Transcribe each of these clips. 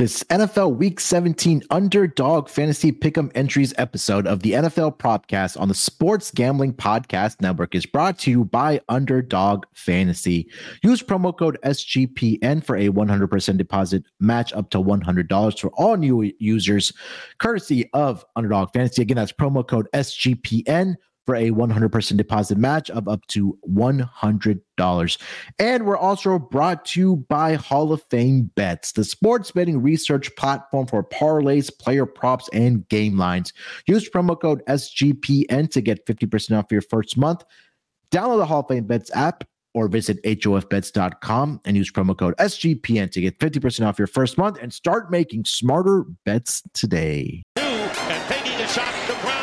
This NFL Week 17 Underdog Fantasy Pick'em Entries episode of the NFL Propcast on the Sports Gambling Podcast Network is brought to you by Underdog Fantasy. Use promo code SGPN for a 100% deposit match up to $100 for all new users, courtesy of Underdog Fantasy. Again, that's promo code SGPN for a 100% deposit match of up to $100. And we're also brought to you by Hall of Fame Bets, the sports betting research platform for parlays, player props, and game lines. Use promo code SGPN to get 50% off your first month. Download the Hall of Fame Bets app or visit hofbets.com and use promo code SGPN to get 50% off your first month and start making smarter bets today. And taking a shot the ground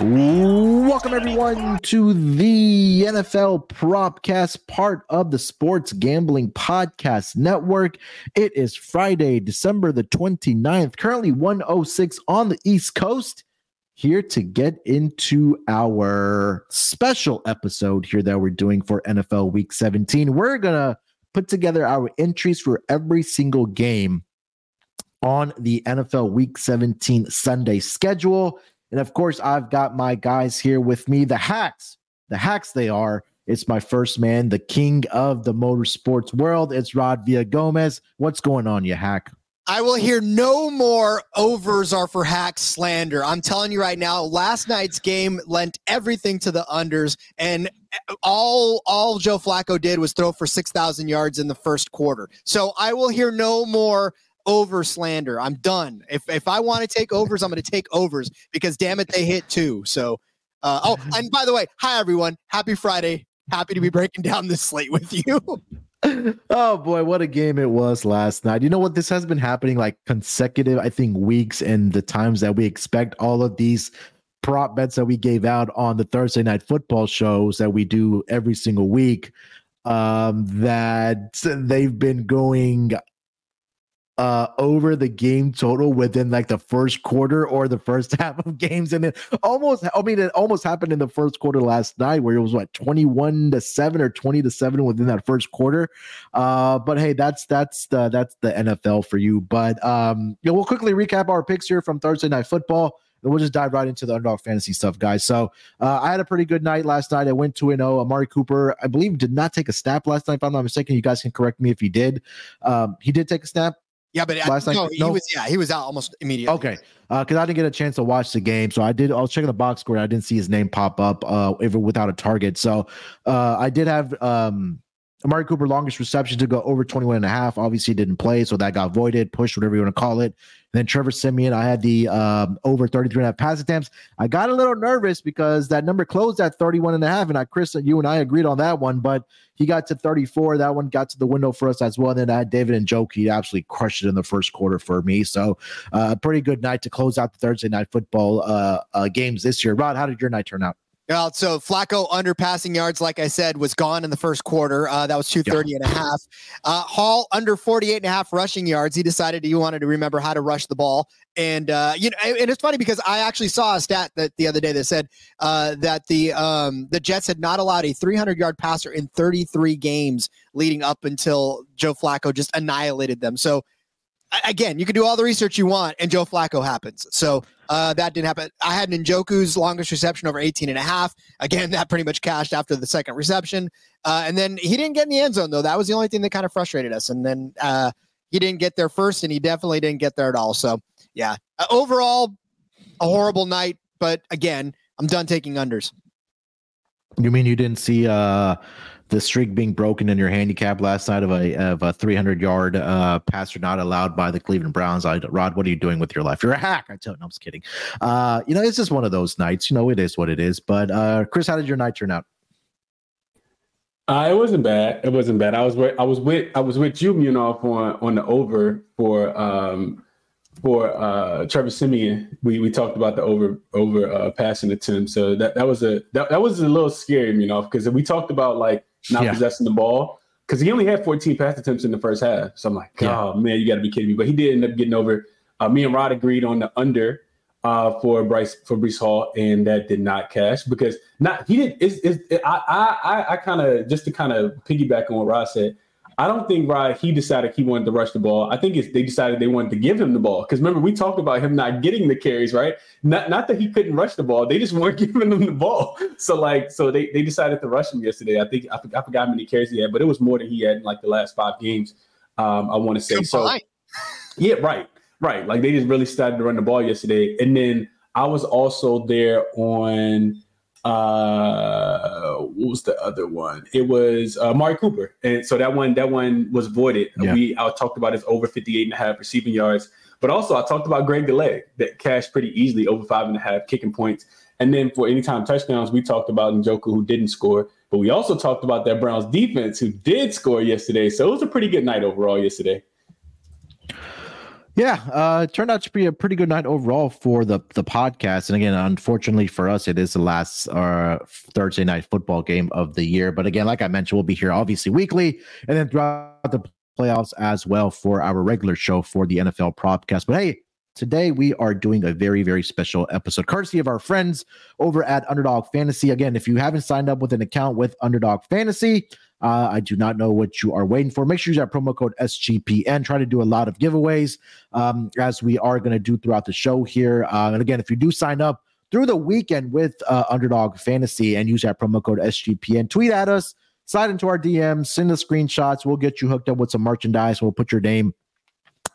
Welcome everyone to the NFL Propcast, part of the Sports Gambling Podcast Network. It is Friday, December the 29th, currently 106 on the East Coast. Here to get into our special episode here that we're doing for NFL Week 17. We're gonna put together our entries for every single game on the NFL Week 17 Sunday schedule. And of course, I've got my guys here with me, the hacks, the hacks they are. It's my first man, the king of the motorsports world. It's Rod Villa Gomez. What's going on, you hack? I will hear no more overs are for hack slander. I'm telling you right now, last night's game lent everything to the unders, and all all Joe Flacco did was throw for six thousand yards in the first quarter. So I will hear no more over slander. I'm done. If if I want to take overs, I'm going to take overs because damn it, they hit too. So, uh, oh, and by the way, hi everyone, happy Friday. Happy to be breaking down this slate with you. oh boy, what a game it was last night. You know what? This has been happening like consecutive, I think, weeks and the times that we expect all of these prop bets that we gave out on the Thursday night football shows that we do every single week. Um, that they've been going uh over the game total within like the first quarter or the first half of games and it almost i mean it almost happened in the first quarter last night where it was what 21 to 7 or 20 to 7 within that first quarter uh but hey that's that's the that's the nfl for you but um you know, we'll quickly recap our picks here from thursday night football and we'll just dive right into the underdog fantasy stuff, guys. So uh, I had a pretty good night last night. I went 2 0. Amari Cooper, I believe, did not take a snap last night, if I'm not mistaken. You guys can correct me if he did. Um, he did take a snap. Yeah, but Last I, night- no, he was yeah, he was out almost immediately. Okay. Because I didn't get a chance to watch the game. So I did, I was checking the box score. I didn't see his name pop up uh, even without a target. So uh, I did have um, Amari Cooper longest reception to go over 21 and a half. Obviously didn't play. So that got voided, pushed, whatever you want to call it. And then Trevor Siemian, I had the um, over 33 and a half pass attempts. I got a little nervous because that number closed at 31 and a half. And I, Chris, you and I agreed on that one, but he got to 34. That one got to the window for us as well. And then I had David Njoku. He absolutely crushed it in the first quarter for me. So uh, a pretty good night to close out the Thursday night football uh, uh, games this year. Rod, how did your night turn out? Well, so Flacco under passing yards, like I said, was gone in the first quarter. Uh, that was 230 and a half. Uh, Hall under 48 and a half rushing yards. He decided he wanted to remember how to rush the ball. And, uh, you know, and it's funny because I actually saw a stat that the other day that said uh, that the um, the Jets had not allowed a 300 yard passer in 33 games leading up until Joe Flacco just annihilated them. So, again, you can do all the research you want, and Joe Flacco happens. So uh, that didn't happen. I had Njoku's longest reception over 18 and a half. Again, that pretty much cashed after the second reception. Uh, and then he didn't get in the end zone, though. That was the only thing that kind of frustrated us. And then uh, he didn't get there first, and he definitely didn't get there at all. So, yeah, uh, overall, a horrible night. But again, I'm done taking unders. You mean you didn't see uh, the streak being broken in your handicap last night of a of a 300 yard uh, passer not allowed by the Cleveland Browns? I, Rod, what are you doing with your life? You're a hack. I tell you, no, I'm just kidding. Uh, you know, it's just one of those nights. You know, it is what it is. But uh, Chris, how did your night turn out? Uh, it wasn't bad. It wasn't bad. I was with, I was with I was with you, Munaf, on on the over for um for uh Trevor Siemian. We we talked about the over over uh passing attempt. So that that was a that, that was a little scary, Munaf, because we talked about like not Yeah. possessing the ball. Because he only had 14 pass attempts in the first half. So I'm like, Yeah. oh man, you gotta be kidding me. But he did end up getting over. Uh, me and Rod agreed on the under uh, for Bryce for Breece Hall, and that did not cash because not he did. Is is I I I kind of just to kind of piggyback on what Rod said. I don't think Rod he decided he wanted to rush the ball. I think it's they decided they wanted to give him the ball because remember we talked about him not getting the carries, right? Not not that he couldn't rush the ball, they just weren't giving him the ball. So like so they they decided to rush him yesterday. I think I, I forgot how many carries he had, but it was more than he had in like the last five games. Um, I want to say so. Yeah, right. Right. Like they just really started to run the ball yesterday. And then I was also there on uh what was the other one? It was uh Mari Cooper. And so that one that one was voided. Yeah. We I talked about his over 58 and a half receiving yards. But also I talked about Greg the Leg that cashed pretty easily over five and a half kicking points. And then for anytime touchdowns, we talked about Njoku who didn't score. But we also talked about that Browns defense who did score yesterday. So it was a pretty good night overall yesterday. Yeah, uh, it turned out to be a pretty good night overall for the the podcast. And again, unfortunately for us, it is the last uh, Thursday night football game of the year. But again, like I mentioned, we'll be here obviously weekly, and then throughout the playoffs as well for our regular show for the NFL Propcast. But hey, today we are doing a very very special episode, courtesy of our friends over at Underdog Fantasy. Again, if you haven't signed up with an account with Underdog Fantasy uh, I do not know what you are waiting for. Make sure you use that promo code SGPN. Try to do a lot of giveaways um, as we are going to do throughout the show here. Uh, and again, if you do sign up through the weekend with uh, Underdog Fantasy and use that promo code SGPN, tweet at us, slide into our DMs, send the screenshots. We'll get you hooked up with some merchandise. We'll put your name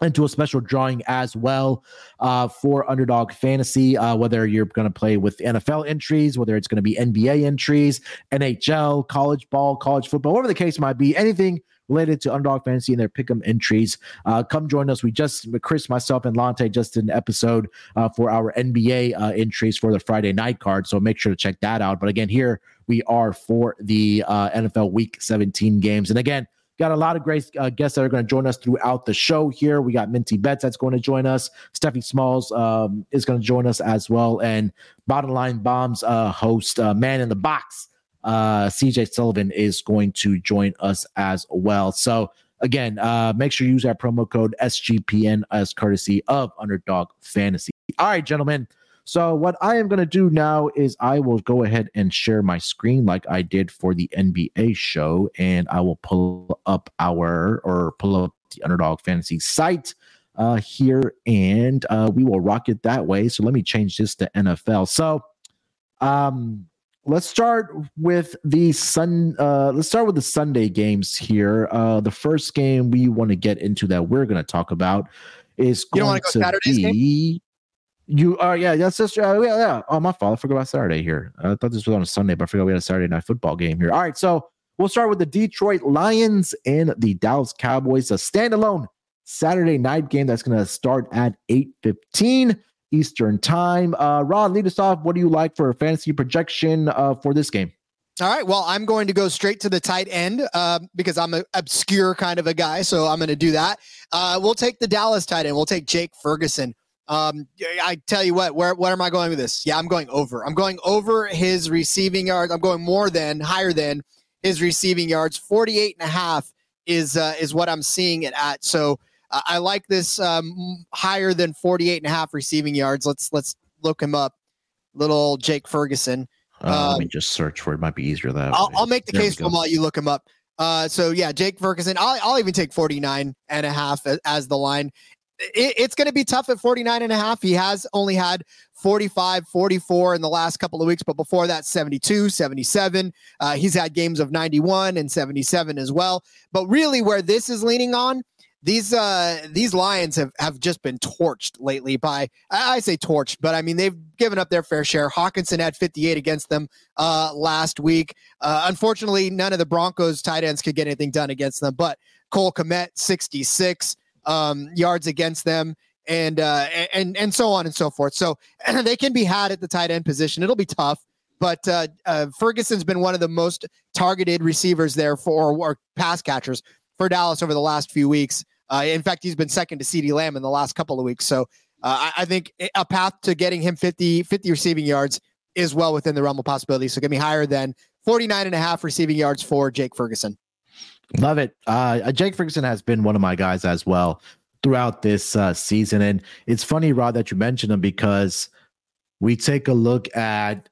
into a special drawing as well uh, for Underdog Fantasy. Uh, whether you're going to play with NFL entries, whether it's going to be NBA entries, NHL, college ball, college football, whatever the case might be, anything related to Underdog Fantasy and their pick'em entries. Uh, come join us. We just Chris, myself, and Lante just did an episode uh, for our NBA uh, entries for the Friday night card. So make sure to check that out. But again, here we are for the uh, NFL Week 17 games, and again. Got a lot of great uh, guests that are going to join us throughout the show here. We got MintyBets that's going to join us. Stephie Smalls um, is going to join us as well. And Bottom Line Bombs uh, host, uh, Man in the Box, uh, CJ Sullivan is going to join us as well. So, again, uh, make sure you use our promo code SGPN as courtesy of Underdog Fantasy. All right, gentlemen. So what I am going to do now is I will go ahead and share my screen like I did for the NBA show, and I will pull up our or pull up the Underdog Fantasy site uh, here, and uh, we will rock it that way. So let me change this to NFL. So, um, let's start with the sun. Uh, let's start with the Sunday games here. Uh, the first game we want to get into that we're going to talk about is you going to be. You are, uh, yeah, that's just, uh, yeah, yeah. Oh, my fault. I forgot about Saturday here. I thought this was on a Sunday, but I forgot we had a Saturday night football game here. All right, so we'll start with the Detroit Lions and the Dallas Cowboys, a standalone Saturday night game that's going to start at 8:15 Eastern time. Uh, Rod, lead us off. What do you like for a fantasy projection uh, for this game? All right. Well, I'm going to go straight to the tight end uh, because I'm an obscure kind of a guy. So I'm going to do that. Uh, we'll take the Dallas tight end. We'll take Jake Ferguson. Um, I tell you what, where where am I going with this? Yeah, I'm going over. I'm going over his receiving yards. I'm going more than higher than his receiving yards. 48 and a half is uh, is what I'm seeing it at. So uh, I like this um, higher than 48 and a half receiving yards. Let's let's look him up. Little Jake Ferguson. Uh, let me um, just search for it. Might be easier that I'll, I'll make the there case for him while you look him up. Uh, so yeah, Jake Ferguson. I'll, I'll even take 49 and a half as, as the line it, it's going to be tough at 49 and a half. He has only had 45, 44 in the last couple of weeks, but before that, 72, 77. Uh, he's had games of 91 and 77 as well. But really, where this is leaning on, these uh these lions have have just been torched lately by I say torched, but I mean they've given up their fair share. Hockenson had 58 against them uh last week. Uh unfortunately, none of the Broncos tight ends could get anything done against them, but Cole Kmet 66 um, yards against them, and uh, and and so on and so forth. So they can be had at the tight end position. It'll be tough, but uh, uh, Ferguson's been one of the most targeted receivers there for or pass catchers for Dallas over the last few weeks. Uh, in fact, he's been second to CeeDee Lamb in the last couple of weeks. So uh, I, I, think a path to getting him 50, 50 receiving yards is well within the realm of possibility. So get me higher than 49 and a half receiving yards for Jake Ferguson. Love it. Uh, Jake Ferguson has been one of my guys as well throughout this uh, season. And it's funny, Rod, that you mentioned him because we take a look at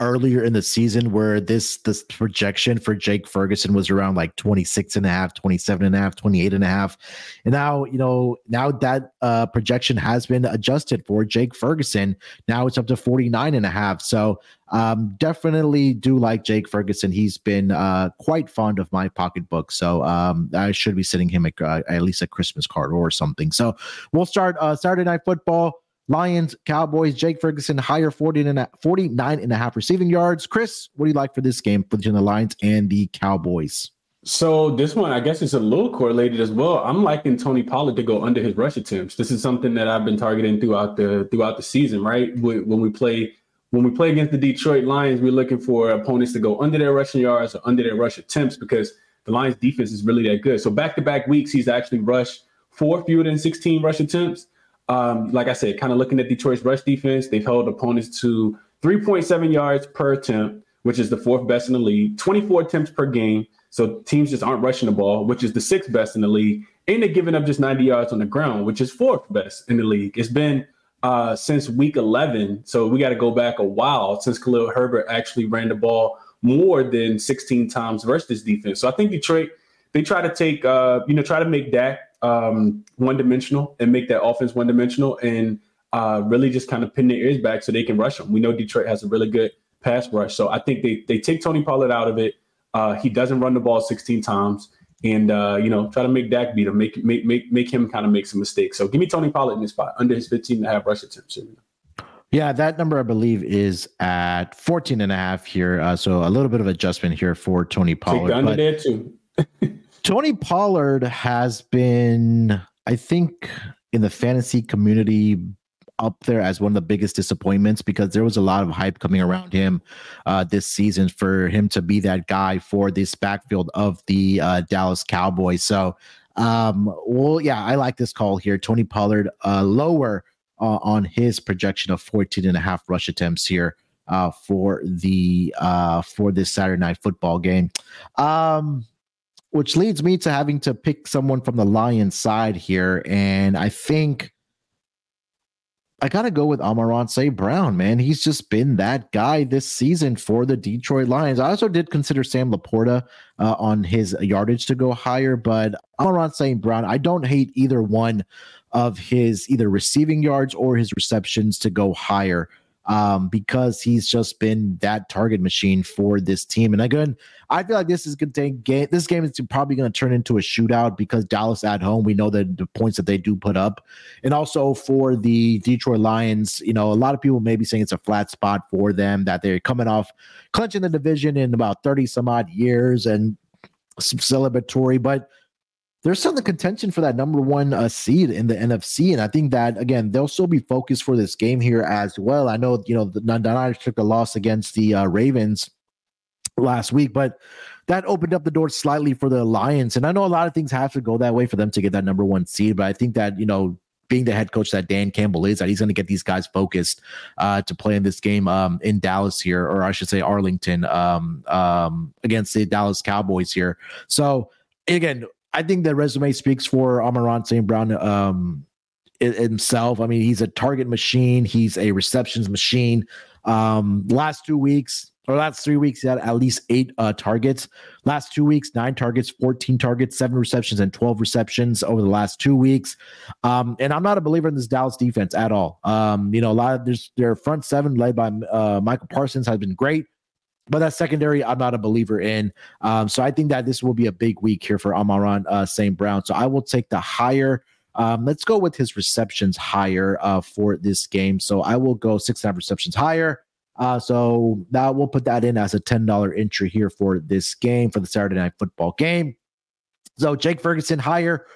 earlier in the season where this this projection for Jake Ferguson was around like 26 and a half, 27 and a half, 28 and a half. And now, you know, now that uh projection has been adjusted for Jake Ferguson. Now it's up to 49 and a half. So um definitely do like Jake Ferguson. He's been uh quite fond of my pocketbook. So um I should be sending him a, uh, at least a Christmas card or something. So we'll start uh Saturday night football. Lions, Cowboys, Jake Ferguson, higher 40 and a, 49 and a half receiving yards. Chris, what do you like for this game between the Lions and the Cowboys? So this one, I guess it's a little correlated as well. I'm liking Tony Pollard to go under his rush attempts. This is something that I've been targeting throughout the throughout the season, right? When we play when we play against the Detroit Lions, we're looking for opponents to go under their rushing yards or under their rush attempts because the Lions defense is really that good. So back to back weeks, he's actually rushed four fewer than 16 rush attempts um, like I said, kind of looking at Detroit's rush defense, they've held opponents to 3.7 yards per attempt, which is the fourth best in the league, 24 attempts per game. So teams just aren't rushing the ball, which is the sixth best in the league. And they're giving up just 90 yards on the ground, which is fourth best in the league. It's been uh, since week 11. So we got to go back a while since Khalil Herbert actually ran the ball more than 16 times versus this defense. So I think Detroit, they try to take, uh, you know, try to make Dak um, one dimensional and make that offense one dimensional and uh, really just kind of pin their ears back so they can rush them. We know Detroit has a really good pass rush, so I think they they take Tony Pollard out of it. Uh, he doesn't run the ball 16 times, and uh, you know try to make Dak beat him, make make make make him kind of make some mistakes. So give me Tony Pollard in this spot under his 15 and a half rush attempts. Yeah, that number I believe is at 14 and a half here. Uh, so a little bit of adjustment here for Tony Pollard. Take the under there too. Tony Pollard has been, I think, in the fantasy community up there as one of the biggest disappointments because there was a lot of hype coming around him uh, this season for him to be that guy for this backfield of the uh, Dallas Cowboys. So, um, well, yeah, I like this call here. Tony Pollard uh, lower uh, on his projection of 14 and a half rush attempts here uh, for the uh, for this Saturday night football game. Um, which leads me to having to pick someone from the Lions side here. And I think I got to go with Amon-Ra St. Brown, man. He's just been that guy this season for the Detroit Lions. I also did consider Sam LaPorta uh, on his yardage to go higher, but Amon-Ra St. Brown, I don't hate either one of his either receiving yards or his receptions to go higher um, because he's just been that target machine for this team. And again, I feel like this is going to game. This game is probably going to turn into a shootout because Dallas at home. We know that the points that they do put up, and also for the Detroit Lions, you know, a lot of people may be saying it's a flat spot for them that they're coming off clinching the division in about thirty some odd years and celebratory, but there's still the contention for that number one uh, seed in the NFC, and I think that again they'll still be focused for this game here as well. I know you know the, the Niners took a loss against the uh, Ravens last week, but that opened up the door slightly for the Lions, and I know a lot of things have to go that way for them to get that number one seed, but I think that you know being the head coach that Dan Campbell is, that he's going to get these guys focused uh, to play in this game um, in Dallas here, or I should say Arlington um, um, against the Dallas Cowboys here. So again, I think that resume speaks for Amon-Ra St. Brown um, himself. I mean, he's a target machine. He's a receptions machine. Um, last two weeks or last three weeks, he had at least eight uh, targets. Last two weeks, nine targets, 14 targets, seven receptions, and 12 receptions over the last two weeks. Um, and I'm not a believer in this Dallas defense at all. Um, you know, a lot of their front seven led by uh, Micah Parsons has been great. But that secondary, I'm not a believer in. Um, so I think that this will be a big week here for Amon-Ra uh, St. Brown. So I will take the higher. Um, let's go with his receptions higher uh, for this game. So I will go six and a half receptions higher. Uh, so that we'll put that in as a $10 entry here for this game for the Saturday night football game. So Jake Ferguson higher,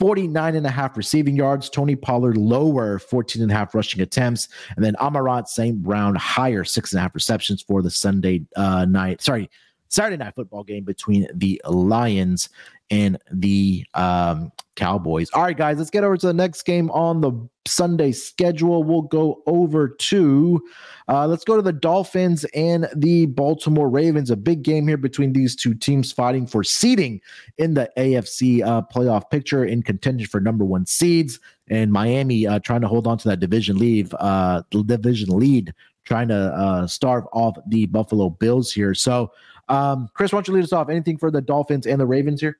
49 and a half receiving yards. Tony Pollard lower, 14 and a half rushing attempts. And then Amon-Ra St. Brown higher, six and a half receptions for the Sunday uh, night. Sorry, Saturday night football game between the Lions and the um, Cowboys. All right, guys, let's get over to the next game on the Sunday schedule. We'll go over to, uh, let's go to the Dolphins and the Baltimore Ravens. A big game here between these two teams fighting for seeding in the AFC uh, playoff picture in contention for number one seeds. and Miami uh, trying to hold on to that division lead, uh, division lead, trying to uh, starve off the Buffalo Bills here. So, um, Chris, why don't you lead us off? Anything for the Dolphins and the Ravens here?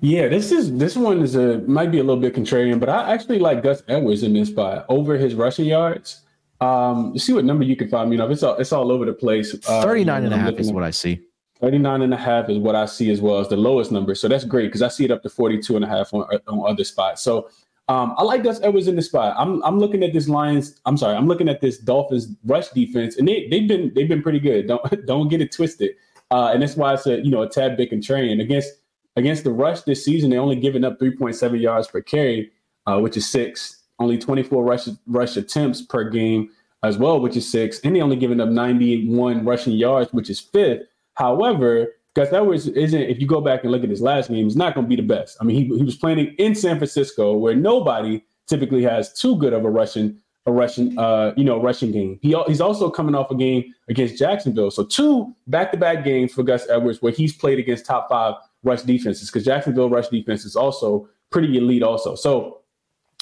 Yeah, this is this one is a might be a little bit contrarian, but I actually like Gus Edwards in this spot over his rushing yards. Um, see what number you can find. You know, it's all it's all over the place. Uh, 39 and a half is what I see. 39 and a half is what I see as well as the lowest number. So that's great because I see it up to 42 and a half on, on other spots. So um, I like Gus Edwards in the spot. I'm I'm looking at this Lions. I'm sorry, I'm looking at this Dolphins rush defense, and they they've been they've been pretty good. Don't don't get it twisted. Uh, and that's why it's a you know a tad bit contrarian against against the rush this season. They're only giving up 3.7 yards per carry, uh, which is six. Only 24 rush rush attempts per game as well, which is six. And they only giving up 91 rushing yards, which is fifth. However, Edwards isn't, if you go back and look at his last game, he's not going to be the best. I mean, he, he was playing in San Francisco where nobody typically has too good of a rushing, a rushing, uh, you know, rushing game. He, he's also coming off a game against Jacksonville. So two back-to-back games for Gus Edwards where he's played against top five rush defenses because Jacksonville rush defense is also pretty elite also. So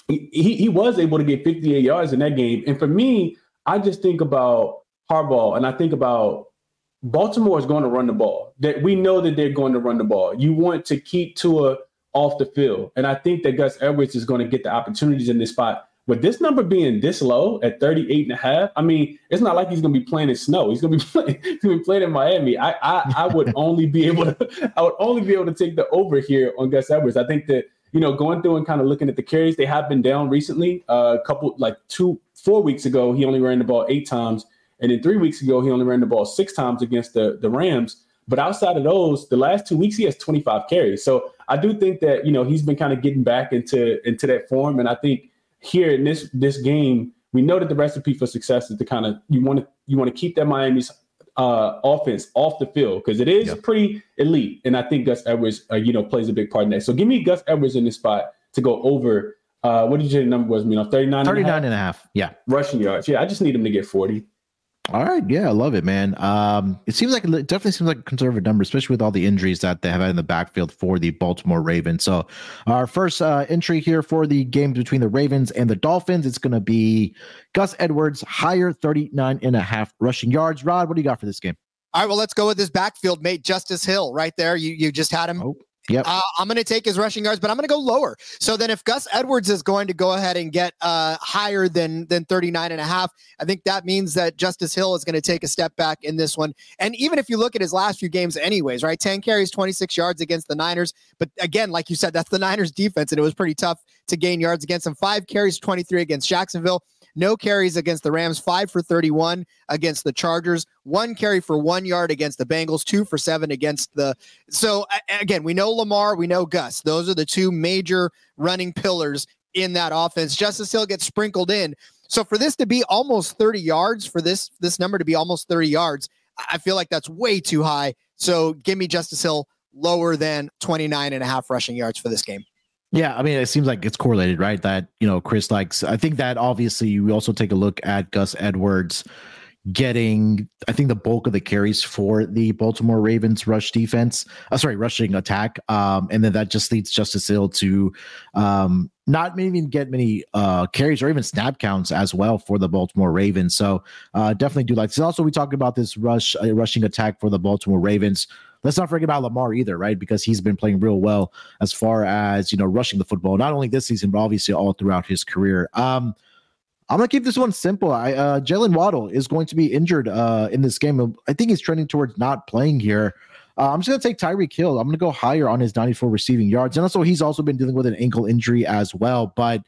he, he was able to get 58 yards in that game. And for me, I just think about Harbaugh and I think about Baltimore is going to run the ball. That we know that they're going to run the ball. You want to keep Tua off the field, and I think that Gus Edwards is going to get the opportunities in this spot. With this number being this low at 38 and a half, I mean, it's not like he's going to be playing in snow. He's going to be playing, he's going to be playing in Miami. I, I, I would only be able to, I would only be able to take the over here on Gus Edwards. I think that you know, going through and kind of looking at the carries, they have been down recently. Uh, a couple, like two, four weeks ago, he only ran the ball eight times. And then three weeks ago, he only ran the ball six times against the, the Rams. But outside of those, the last two weeks, he has 25 carries. So I do think that, you know, he's been kind of getting back into into that form. And I think here in this this game, we know that the recipe for success is to kind of you want to you want to keep that Miami's uh, offense off the field because it is yep. pretty elite. And I think Gus Edwards, uh, you know, plays a big part in that. So give me Gus Edwards in this spot to go over. Uh, what did you say the number was? You know, 39 39 and a half? and a half. Yeah. Rushing yards. Yeah. I just need him to get 40. All right, yeah, I love it, man. Um, it seems like it definitely seems like a conservative number, especially with all the injuries that they have had in the backfield for the Baltimore Ravens. So, our first uh, entry here for the game between the Ravens and the Dolphins, it's going to be Gus Edwards, higher 39 and a half rushing yards. Rod, what do you got for this game? All right, well, let's go with this backfield mate, Justice Hill, right there. You you just had him. Oh. Yep. Uh, I'm going to take his rushing yards, but I'm going to go lower. So then if Gus Edwards is going to go ahead and get uh, higher than than 39 and a half, I think that means that Justice Hill is going to take a step back in this one. And even if you look at his last few games anyways, right? 10 carries, 26 yards against the Niners. But again, like you said, that's the Niners defense and it was pretty tough to gain yards against them. 5 carries, 23 against Jacksonville. No carries against the Rams, five for 31 against the Chargers, one carry for one yard against the Bengals, two for seven against the. So, again, we know Lamar, we know Gus. Those are the two major running pillars in that offense. Justice Hill gets sprinkled in. So, for this to be almost 30 yards, for this this number to be almost 30 yards, I feel like that's way too high. So, give me Justice Hill lower than 29 and a half rushing yards for this game. Yeah, I mean, it seems like it's correlated, right? That you know, Chris likes. I think that obviously you also take a look at Gus Edwards getting, I think, the bulk of the carries for the Baltimore Ravens rush defense. Uh, sorry, rushing attack, um, and then that just leads Justice Hill to um, not even get many uh, carries or even snap counts as well for the Baltimore Ravens. So uh, definitely do like this. Also, we talked about this rush uh, rushing attack for the Baltimore Ravens let's not forget about Lamar either, right? Because he's been playing real well as far as you know rushing the football, not only this season but obviously all throughout his career. Um, I'm gonna keep this one simple. I uh, Jaylen Waddle is going to be injured uh, in this game. I think he's trending towards not playing here. Uh, I'm just gonna take Tyreek Hill. I'm gonna go higher on his 94 receiving yards, and also he's also been dealing with an ankle injury as well. But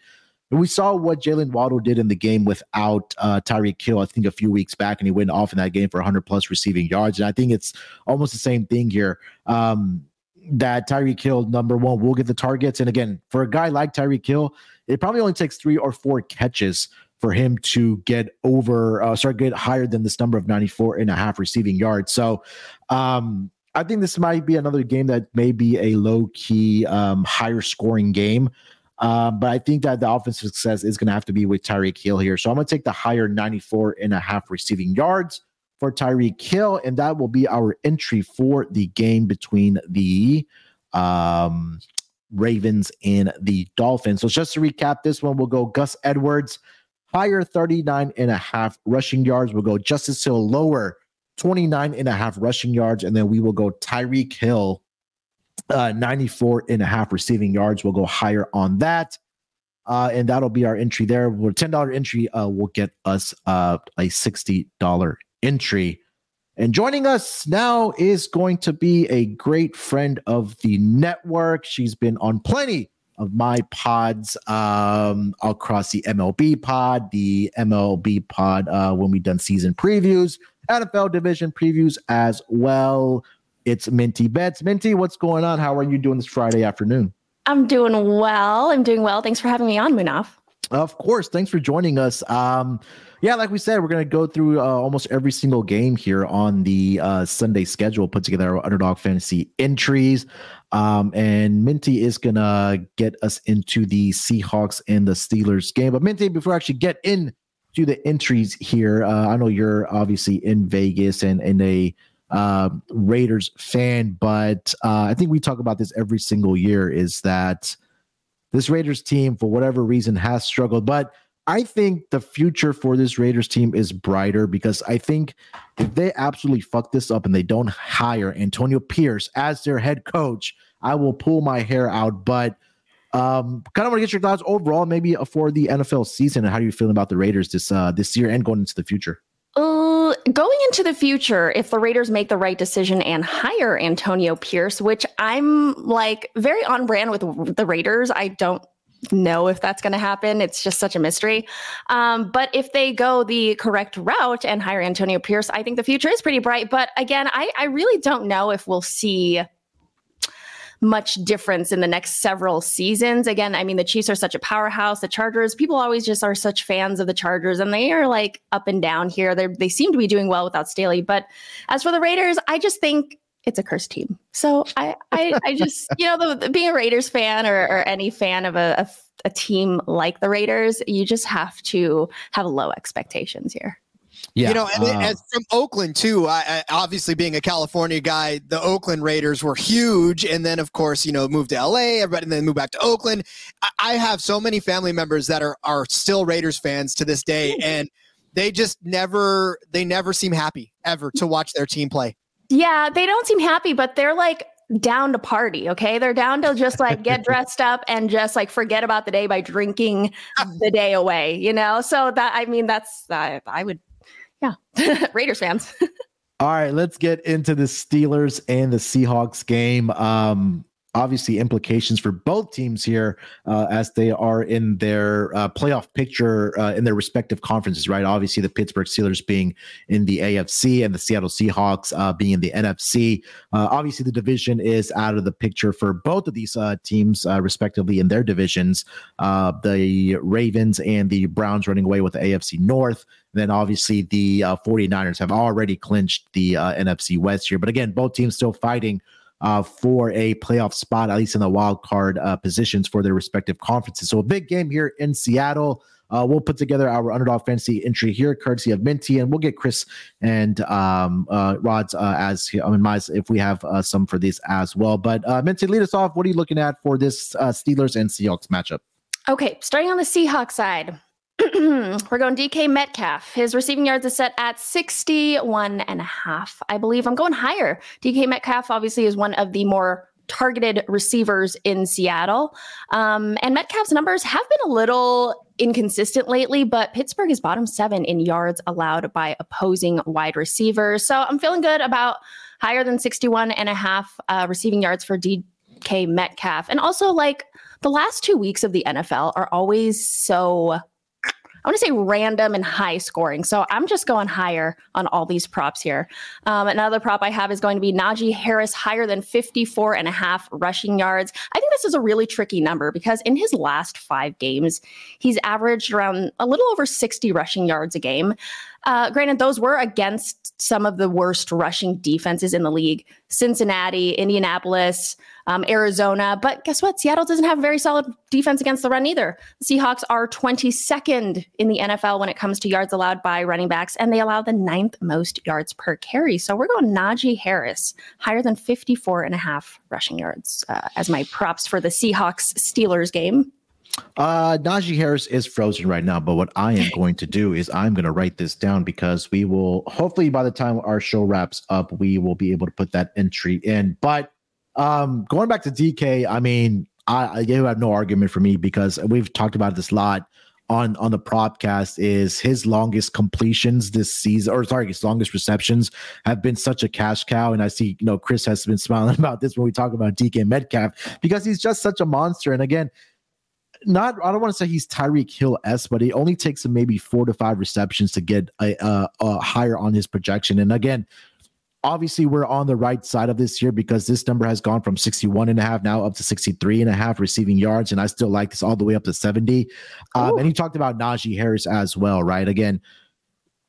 we saw what Jaylen Waddle did in the game without uh, Tyreek Hill, I think, a few weeks back, and he went off in that game for 100 plus receiving yards. And I think it's almost the same thing here. Um, that Tyreek Hill, number one, will get the targets. And again, for a guy like Tyreek Hill, it probably only takes three or four catches for him to get over, uh, start get higher than this number of 94 and a half receiving yards. So, um, I think this might be another game that may be a low key, um, higher scoring game. Um, but I think that the offensive success is going to have to be with Tyreek Hill here. So I'm going to take the higher 94 and a half receiving yards for Tyreek Hill, and that will be our entry for the game between the um, Ravens and the Dolphins. So just to recap this one, we'll go Gus Edwards, higher 39 and a half rushing yards. We'll go Justice Hill lower 29 and a half rushing yards. And then we will go Tyreek Hill, uh, 94 and a half receiving yards. We'll go higher on that. Uh, and that'll be our entry there. With $10 entry uh, will get us uh, a $60 entry. And joining us now is going to be a great friend of the network. She's been on plenty of my pods um, across the MLB pod, the MLB pod uh, when we've done season previews, NFL division previews as well. It's MintyBets. Minty, what's going on? How are you doing this Friday afternoon? I'm doing well. I'm doing well. Thanks for having me on, Munaf. Of course. Thanks for joining us. Um, yeah, like we said, we're going to go through uh, almost every single game here on the uh, Sunday schedule, put together our underdog fantasy entries. Um, and Minty is going to get us into the Seahawks and the Steelers game. But Minty, before I actually get into the entries here, uh, I know you're obviously in Vegas and, in a uh, Raiders fan, but uh, I think we talk about this every single year is that this Raiders team, for whatever reason, has struggled. But I think the future for this Raiders team is brighter because I think if they absolutely fuck this up and they don't hire Antonio Pierce as their head coach, I will pull my hair out. But um, kind of want to get your thoughts overall, maybe for the NFL season, and how are you feeling about the Raiders this uh, this year and going into the future? Going into the future, if the Raiders make the right decision and hire Antonio Pierce, which I'm like very on brand with the Raiders, I don't know if that's going to happen. It's just such a mystery. Um, but if they go the correct route and hire Antonio Pierce, I think the future is pretty bright. But again, I, I really don't know if we'll see much difference in the next several seasons. Again, I mean, the Chiefs are such a powerhouse. The Chargers, people always just are such fans of the Chargers, and they are like up and down here. They they seem to be doing well without Staley. But as for the Raiders, I just think it's a cursed team. So I, I, I just, you know, the, the, being a Raiders fan or, or any fan of a, a, a team like the Raiders, you just have to have low expectations here. Yeah, you know, and, uh, and from Oakland too. I, I, obviously being a California guy, the Oakland Raiders were huge, and then of course, you know, moved to LA, everybody, and then moved back to Oakland. I, I have so many family members that are are still Raiders fans to this day, and they just never they never seem happy ever to watch their team play. Yeah, they don't seem happy, but they're like down to party. Okay. They're down to just like get dressed up and just like forget about the day by drinking the day away, you know? So that, I mean, that's, uh, I would, yeah. Raiders fans. All right. Let's get into the Steelers and the Seahawks game. Um, obviously implications for both teams here uh, as they are in their uh, playoff picture uh, in their respective conferences, right? Obviously, the Pittsburgh Steelers being in the AFC and the Seattle Seahawks uh, being in the NFC. Uh, obviously, the division is out of the picture for both of these uh, teams, respectively, in their divisions. the Ravens and the Browns running away with the AFC North. then obviously the 49ers have already clinched the NFC West here. But again, both teams still fighting uh, for a playoff spot, at least in the wild card uh, positions for their respective conferences. So a big game here in Seattle. Uh, we'll put together our underdog fantasy entry here, courtesy of Minty, and we'll get Chris and um, uh, Rods uh, as I mean, my, if we have uh, some for this as well. But uh, Minty, lead us off. What are you looking at for this uh, Steelers and Seahawks matchup? Okay, starting on the Seahawks side. We're going DK Metcalf. His receiving yards is set at 61 and a half. I believe I'm going higher. DK Metcalf obviously is one of the more targeted receivers in Seattle. Um, and Metcalf's numbers have been a little inconsistent lately, but Pittsburgh is bottom seven in yards allowed by opposing wide receivers. So I'm feeling good about higher than 61 and a half uh, receiving yards for DK Metcalf. And also, like, the last two weeks of the NFL are always so I want to say random and high scoring. So I'm just going higher on all these props here. Um, another prop I have is going to be Najee Harris higher than 54 and a half rushing yards. I think this is a really tricky number because in his last five games, he's averaged around a little over 60 rushing yards a game. Uh, granted, those were against against some of the worst rushing defenses in the league Cincinnati, Indianapolis, um, Arizona. But guess what? Seattle doesn't have a very solid defense against the run either. The Seahawks are 22nd in the NFL when it comes to yards allowed by running backs, and they allow the ninth most yards per carry. So we're going Najee Harris, higher than 54 and a half rushing yards uh, as my props for the Seahawks Steelers game. Uh, Najee Harris is frozen right now, but what I am going to do is I'm going to write this down because we will hopefully by the time our show wraps up, we will be able to put that entry in. But um, going back to DK, I mean, I, you have no argument for me because we've talked about this a lot on on the propcast is his longest completions this season or sorry his longest receptions have been such a cash cow and i see you know chris has been smiling about this when we talk about dk metcalf because he's just such a monster and again not I don't want to say he's Tyreek Hill s, but it only takes him maybe four to five receptions to get a, a, a, higher on his projection. And again, obviously we're on the right side of this here because this number has gone from 61 and a half now up to 63 and a half receiving yards, and I still like this all the way up to 70. Um, and he talked about Najee Harris as well, right? Again.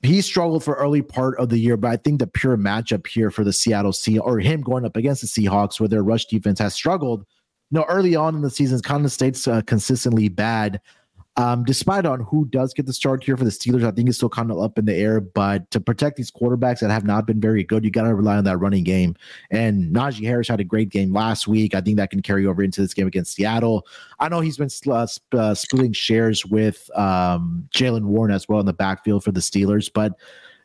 He struggled for early part of the year, but I think the pure matchup here for the Seattle Sea or him going up against the Seahawks, where their rush defense has struggled, you know, early on in the season, Condon State's uh, consistently bad. Um, despite on who does get the start here for the Steelers, I think it's still kind of up in the air. But to protect these quarterbacks that have not been very good, you got to rely on that running game. And Najee Harris had a great game last week. I think that can carry over into this game against Seattle. I know he's been uh, uh, splitting shares with um, Jaylen Warren as well in the backfield for the Steelers, but.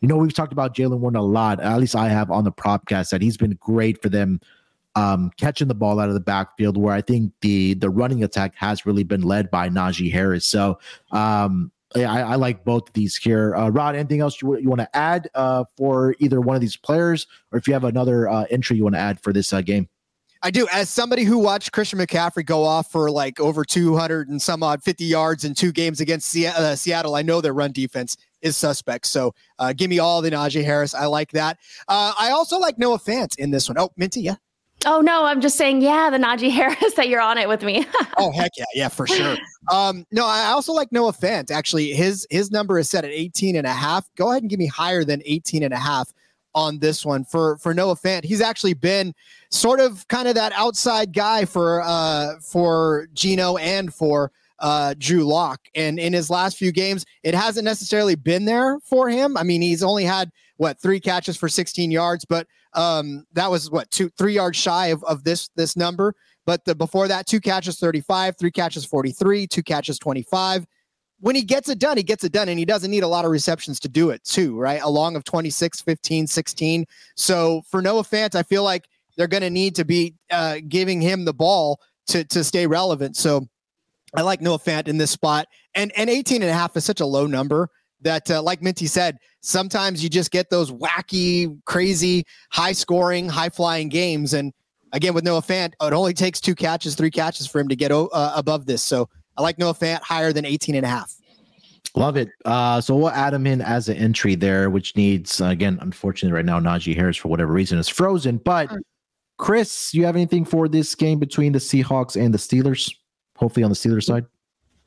You know, we've talked about Jaylen Warren a lot. At least I have on the propcast that he's been great for them um, catching the ball out of the backfield, where I think the the running attack has really been led by Najee Harris. So um, I, I, like both of these here. Uh, Rod, anything else you, you want to add uh, for either one of these players, or if you have another uh, entry you want to add for this uh, game? I do. As somebody who watched Christian McCaffrey go off for like over 200 and some odd 50 yards in two games against uh, Seattle, I know their run defense is suspect. So uh, give me all the Najee Harris. I like that. Uh, I also like Noah Fant in this one. Oh, Minty, yeah. Oh no, I'm just saying, yeah, the Najee Harris that you're on it with me. oh heck yeah, yeah, for sure. Um, no, I also like Noah Fant. Actually, his his number is set at 18 and a half. Go ahead and give me higher than 18 and a half on this one for for Noah Fant. He's actually been sort of kind of that outside guy for uh for Geno and for uh, Drew Lock. And in his last few games, it hasn't necessarily been there for him. I mean, he's only had what three catches for 16 yards, but um, that was what two, three yards shy of, of this this number. But the, before that, two catches 35, three catches 43, two catches 25. When he gets it done, he gets it done, and he doesn't need a lot of receptions to do it, too, right? Along of 26, 15, 16. So for Noah Fant, I feel like they're going to need to be uh, giving him the ball to to stay relevant. So I like Noah Fant in this spot. And and 18 and a half is such a low number that uh, like Minty said, sometimes you just get those wacky, crazy, high scoring, high flying games. And again, with Noah Fant, it only takes two catches, three catches for him to get uh, above this. So I like Noah Fant higher than 18 and a half. Love it. Uh, so we'll add him in as an entry there, which needs, uh, again, unfortunately, right now, Najee Harris, for whatever reason, is frozen. But Chris, you have anything for this game between the Seahawks and the Steelers? hopefully on the Steelers side?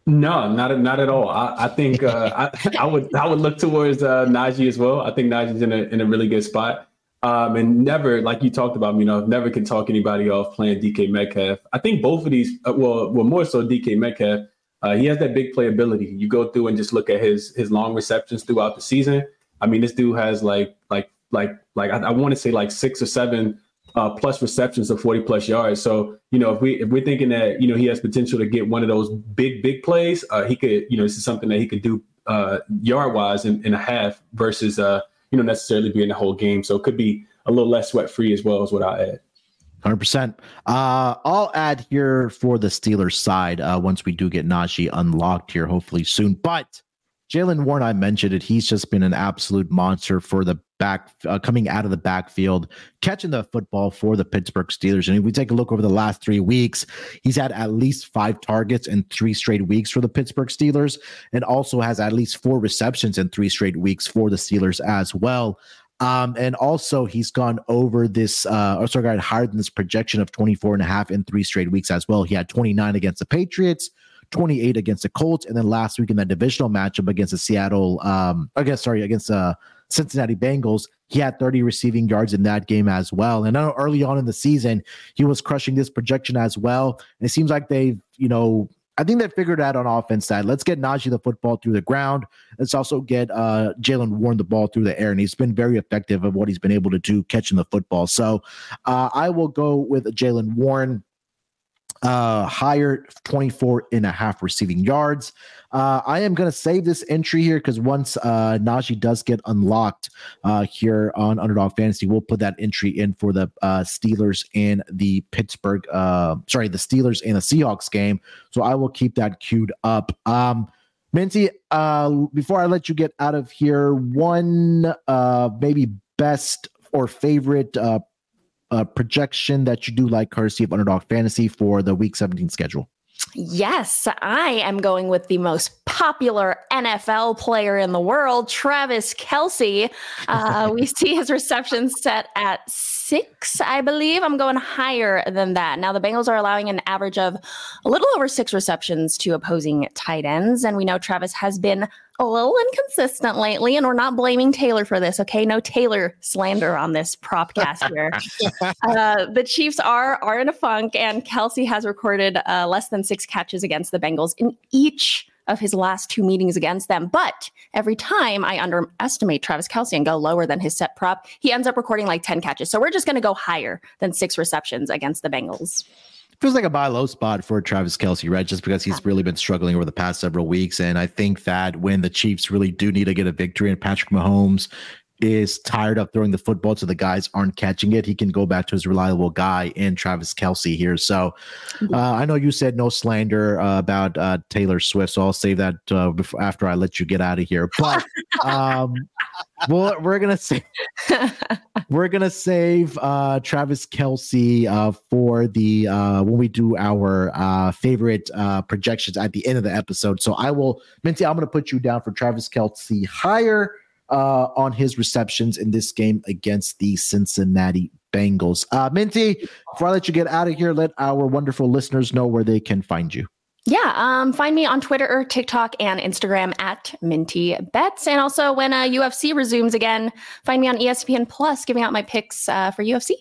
No, not not at all. I, I think uh, I, I, would I would look towards uh, Najee as well. I think Najee's in a in a really good spot. Um, and never, like you talked about, you know, never can talk anybody off playing DK Metcalf. I think both of these, uh, well, well, more so DK Metcalf. Uh, he has that big playability. You go through and just look at his his long receptions throughout the season. I mean, this dude has like like like like I, I want to say like six or seven uh, plus receptions of 40 plus yards. So, you know, if we if we're thinking that, you know, he has potential to get one of those big, big plays, uh, he could, you know, this is something that he could do uh, yard wise in, in a half versus uh, you know, necessarily being the whole game. So it could be a little less sweat free as well, is what I add. 100%. Uh, I'll add here for the Steelers side uh, once we do get Najee unlocked here, hopefully soon. But Jaylen Warren, I mentioned it. He's just been an absolute monster for the back uh, coming out of the backfield, catching the football for the Pittsburgh Steelers. And if we take a look over the last three weeks, he's had at least five targets in three straight weeks for the Pittsburgh Steelers, and also has at least four receptions in three straight weeks for the Steelers as well. Um, and also he's gone over this, uh, or sorry, higher than this projection of 24 and a half in three straight weeks as well. He had 29 against the Patriots, 28 against the Colts, and then last week in that divisional matchup against the Seattle, um, against sorry, against uh Cincinnati Bengals. He had 30 receiving yards in that game as well. And I know early on in the season, he was crushing this projection as well. And it seems like they've, you know, I think they figured out on offense side. Let's get Najee the football through the ground. Let's also get uh, Jaylen Warren the ball through the air, and he's been very effective of what he's been able to do catching the football. So uh, I will go with Jaylen Warren uh, higher 24 and a half receiving yards. Uh, I am going to save this entry here because once uh, Najee does get unlocked uh, here on Underdog Fantasy, we'll put that entry in for the uh, Steelers and the Pittsburgh, uh, sorry, the Steelers and the Seahawks game. So I will keep that queued up. Um, Minty, uh, before I let you get out of here, one uh, maybe best or favorite uh, uh, projection that you do like courtesy of Underdog Fantasy for the Week 17 schedule? Yes, I am going with the most popular NFL player in the world, Travis Kelce. Uh, we see his reception set at six, I believe. I'm going higher than that. Now, the Bengals are allowing an average of a little over six receptions to opposing tight ends. And we know Travis has been a little inconsistent lately, and we're not blaming Taylor for this. Okay, no Taylor slander on this Propcast here. uh, the Chiefs are are in a funk, and Kelce has recorded uh, less than six catches against the Bengals in each of his last two meetings against them. But every time I underestimate Travis Kelce and go lower than his set prop, he ends up recording like 10 catches. So we're just going to go higher than six receptions against the Bengals feels like a buy low spot for Travis Kelce, right? Just because he's really been struggling over the past several weeks. And I think that when the Chiefs really do need to get a victory and Patrick Mahomes is tired of throwing the football so the guys aren't catching it, he can go back to his reliable guy in Travis Kelce here. So uh, I know you said no slander uh, about uh, Taylor Swift, so I'll save that uh, before, after I let you get out of here. But um, well, we're gonna say we're gonna save uh, Travis Kelce uh, for the when we do our favorite projections at the end of the episode. So I will, Minty, I'm gonna put you down for Travis Kelce higher uh, on his receptions in this game against the Cincinnati Bengals. Uh, Minty, before I let you get out of here, let our wonderful listeners know where they can find you. Yeah, um, find me on Twitter or TikTok and Instagram at Minty Bets. And also, when uh, UFC resumes again, find me on ESPN Plus, giving out my picks uh, for UFC.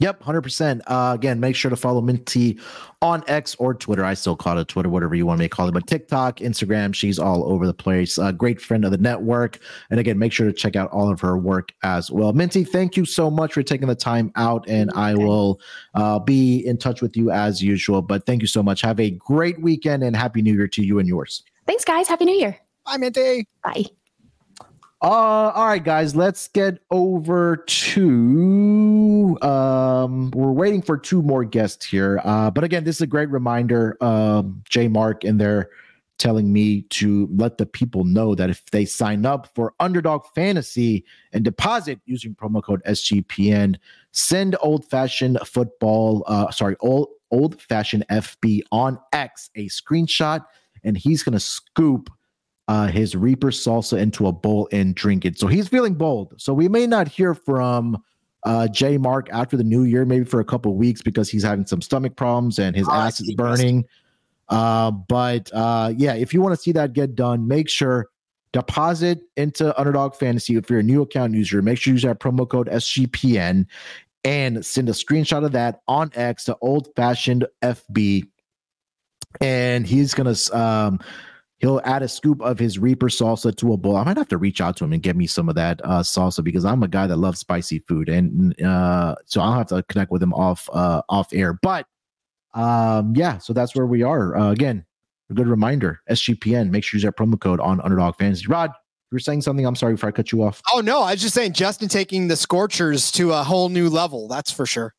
Yep, 100%. Uh, again, make sure to follow Minty on X or Twitter. I still call it Twitter, whatever you want me to call it. But TikTok, Instagram, she's all over the place. A great friend of the network. And again, make sure to check out all of her work as well. Minty, thank you so much for taking the time out. And I will uh, be in touch with you as usual. But thank you so much. Have a great weekend and Happy New Year to you and yours. Thanks, guys. Happy New Year. Bye, Minty. Bye. Uh, all right, guys, let's get over to. Um, we're waiting for two more guests here. Uh, but again, this is a great reminder. Um, J Mark and they're telling me to let the people know that if they sign up for Underdog Fantasy and deposit using promo code SGPN, send old fashioned football. Uh, sorry, old old fashioned FB on X a screenshot, and he's gonna scoop uh, his Reaper salsa into a bowl and drink it. So he's feeling bold. So we may not hear from uh, J Mark after the new year, maybe for a couple weeks because he's having some stomach problems and his oh, ass is burning. Uh, but uh, yeah, if you want to see that get done, make sure deposit into Underdog Fantasy. If you're a new account user, make sure you use that promo code SGPN and send a screenshot of that on X to old fashioned FB. And he's gonna um, he'll add a scoop of his Reaper salsa to a bowl. I might have to reach out to him and get me some of that uh, salsa because I'm a guy that loves spicy food, and uh, so I'll have to connect with him off uh, off air. But um, yeah, so that's where we are. Uh, again, a good reminder: SGPN. Make sure you use that promo code on Underdog Fantasy. Rod, you were saying something. I'm sorry if I cut you off. Oh no, I was just saying Justin taking the Scorchers to a whole new level. That's for sure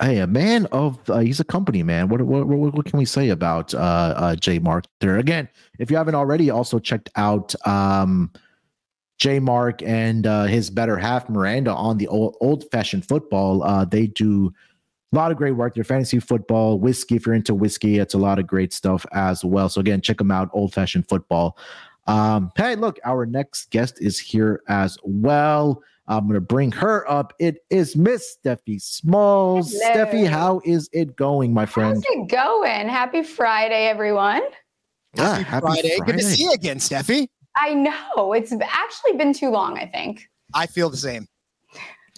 hey, a man of uh, he's a company man. What, what what what can we say about uh, uh, J Mark there? Again, if you haven't already, also checked out um, J Mark and uh, his better half Miranda on the old old fashioned football. Uh, they do a lot of great work. Their fantasy football, whiskey. If you're into whiskey, it's a lot of great stuff as well. So again, check them out. Old fashioned football. Um, hey, look, our next guest is here as well. I'm going to bring her up. It is Miss Stephie Smalls. Hello. Stephie, how is it going, my friend? How's it going? Happy Friday, everyone. Ah, happy, happy Friday. Friday. Good to see you again, Stephie. I know. It's actually been too long, I think. I feel the same.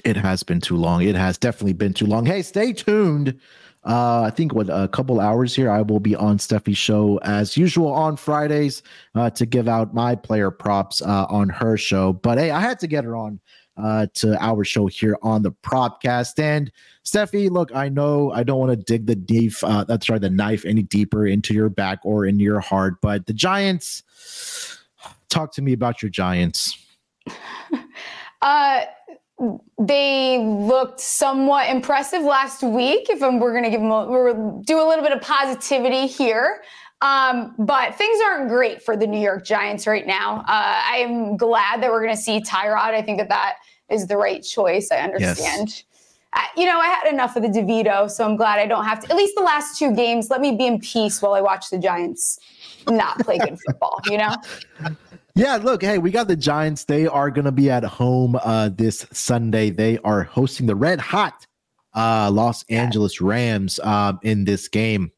It has been too long. It has definitely been too long. Hey, stay tuned. Uh, I think what a couple hours here, I will be on Stephie's show as usual on Fridays uh, to give out my player props uh, on her show. But hey, I had to get her on uh, to our show here on the Propcast. And Stephie, look, I know I don't want to dig the deep, uh, that's right, the knife any deeper into your back or into your heart, but the Giants. Talk to me about your Giants. uh they looked somewhat impressive last week. If I'm, we're going to give them, a, we're do a little bit of positivity here. Um, but things aren't great for the New York Giants right now. Uh, I am glad that we're going to see Tyrod. I think that that is the right choice. I understand. Yes. You know, I had enough of the DeVito, so I'm glad I don't have to. At least the last two games, let me be in peace while I watch the Giants not play good football. You know. Yeah, look, hey, we got the Giants. They are going to be at home uh, this Sunday. They are hosting the red hot uh, Los Angeles Rams um, in this game.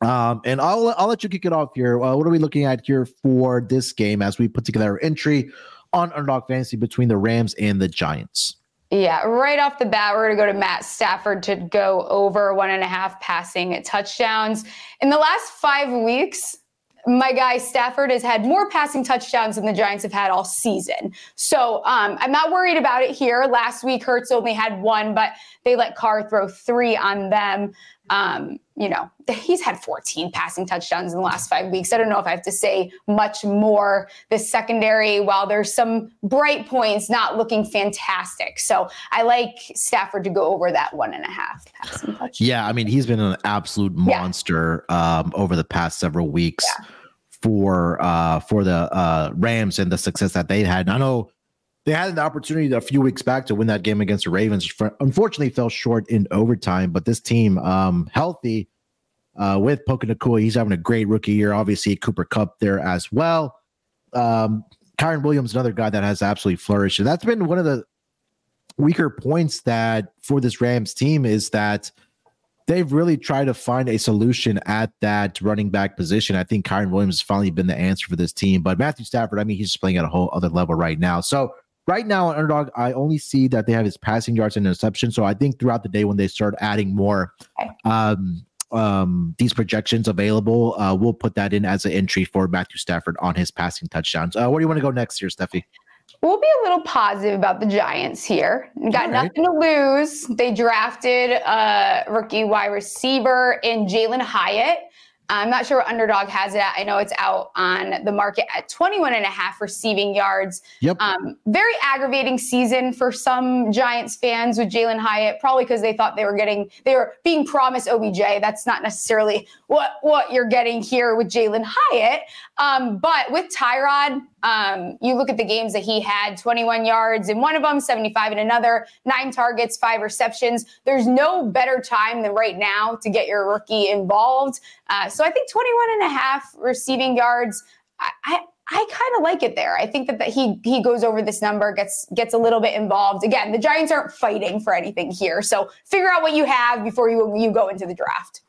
Um, and I'll I'll let you kick it off here. Uh, what are we looking at here for this game as we put together our entry on Underdog Fantasy between the Rams and the Giants? Yeah, right off the bat, we're going to go to Matt Stafford to go over one and a half passing touchdowns. In the last five weeks, my guy Stafford has had more passing touchdowns than the Giants have had all season. So um, I'm not worried about it here. Last week, Hurts only had one, but they let Carr throw three on them. Um, you know, he's had 14 passing touchdowns in the last five weeks. I don't know if I have to say much more. The secondary, while there's some bright points, not looking fantastic. So I like Stafford to go over that one and a half passing touchdowns. Yeah, I mean, he's been an absolute monster yeah. um, over the past several weeks. Yeah for uh for the uh Rams and the success that they had. And I know they had an opportunity a few weeks back to win that game against the Ravens. Unfortunately, fell short in overtime. But this team, um, healthy uh, with Puka Nacua, he's having a great rookie year. Obviously, Cooper Kupp there as well. Um, Kyren Williams, another guy that has absolutely flourished, and that's been one of the weaker points that for this Rams team is that they've really tried to find a solution at that running back position. I think Kyren Williams has finally been the answer for this team. But Matthew Stafford, I mean, he's just playing at a whole other level right now. So right now on underdog, I only see that they have his passing yards and interception. So I think throughout the day when they start adding more um, um, these projections available, uh, we'll put that in as an entry for Matthew Stafford on his passing touchdowns. Uh, where do you want to go next here, Stephie? We'll be a little positive about the Giants here. Got right. nothing to lose. They drafted a rookie wide receiver in Jalin Hyatt. I'm not sure what underdog has it at. I know it's out on the market at 21 and a half receiving yards. Yep. Um, very aggravating season for some Giants fans with Jalin Hyatt, probably because they thought they were getting, they were being promised OBJ. That's not necessarily what, what you're getting here with Jalin Hyatt. Um, but with Tyrod, um, you look at the games that he had 21 yards in one of them, 75 in another, nine targets, five receptions. There's no better time than right now to get your rookie involved. Uh, so I think 21 and a half receiving yards. I, I, I kind of like it there. I think that, that he he goes over this number, gets gets a little bit involved. Again, the Giants aren't fighting for anything here, so figure out what you have before you you go into the draft.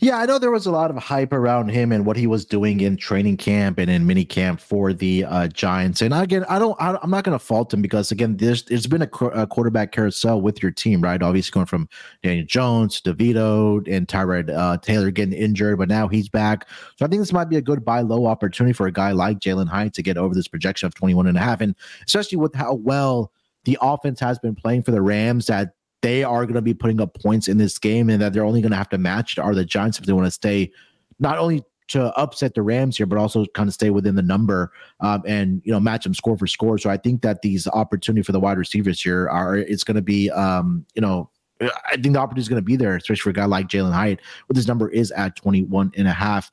Yeah, I know there was a lot of hype around him and what he was doing in training camp and in mini camp for the uh, Giants. And again, I don't, I, am not going to fault him because again, there's there's been a, a, quarterback carousel with your team, right? Obviously, going from Daniel Jones, DeVito, and Tyrod uh, Taylor getting injured, but now he's back. So I think this might be a good buy low opportunity for a guy like Jalin Hyatt to get over this projection of 21 and a half, and especially with how well the offense has been playing for the Rams that they are going to be putting up points in this game and that they're only going to have to match are the Giants if they want to stay not only to upset the Rams here, but also kind of stay within the number um, and you know match them score for score. So I think that these opportunity for the wide receivers here are it's going to be um, you know I think the opportunity is going to be there, especially for a guy like Jalin Hyatt. But this number is at 21 and a half.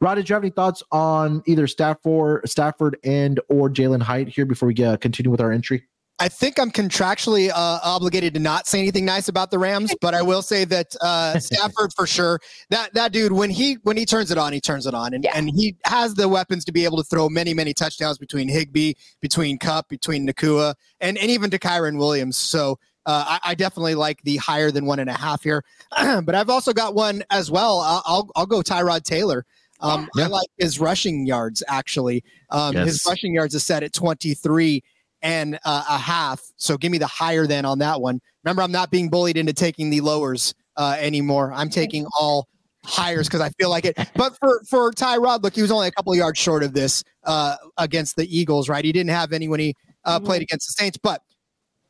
Rod, did you have any thoughts on either Stafford, Stafford and or Jalen Hyatt here before we get, continue with our entry? I think I'm contractually uh, obligated to not say anything nice about the Rams, but I will say that uh, Stafford for sure. That that dude when he when he turns it on, he turns it on, and, yeah. and he has the weapons to be able to throw many many touchdowns between Higbee, between Kupp, between Nacua, and and even to Kyren Williams. So. Uh, I, I, definitely like the higher than one and a half here, but I've also got one as well. I'll, I'll, I'll go Tyrod Taylor Um, I like his rushing yards actually. Um, His rushing yards is set at 23 and uh, a half. So give me the higher than on that one. Remember, I'm not being bullied into taking the lowers uh, anymore. I'm taking all hires because I feel like it. But for for Tyrod, look, he was only a couple of yards short of this uh, against the Eagles, right? He didn't have any when he uh, played against the Saints, but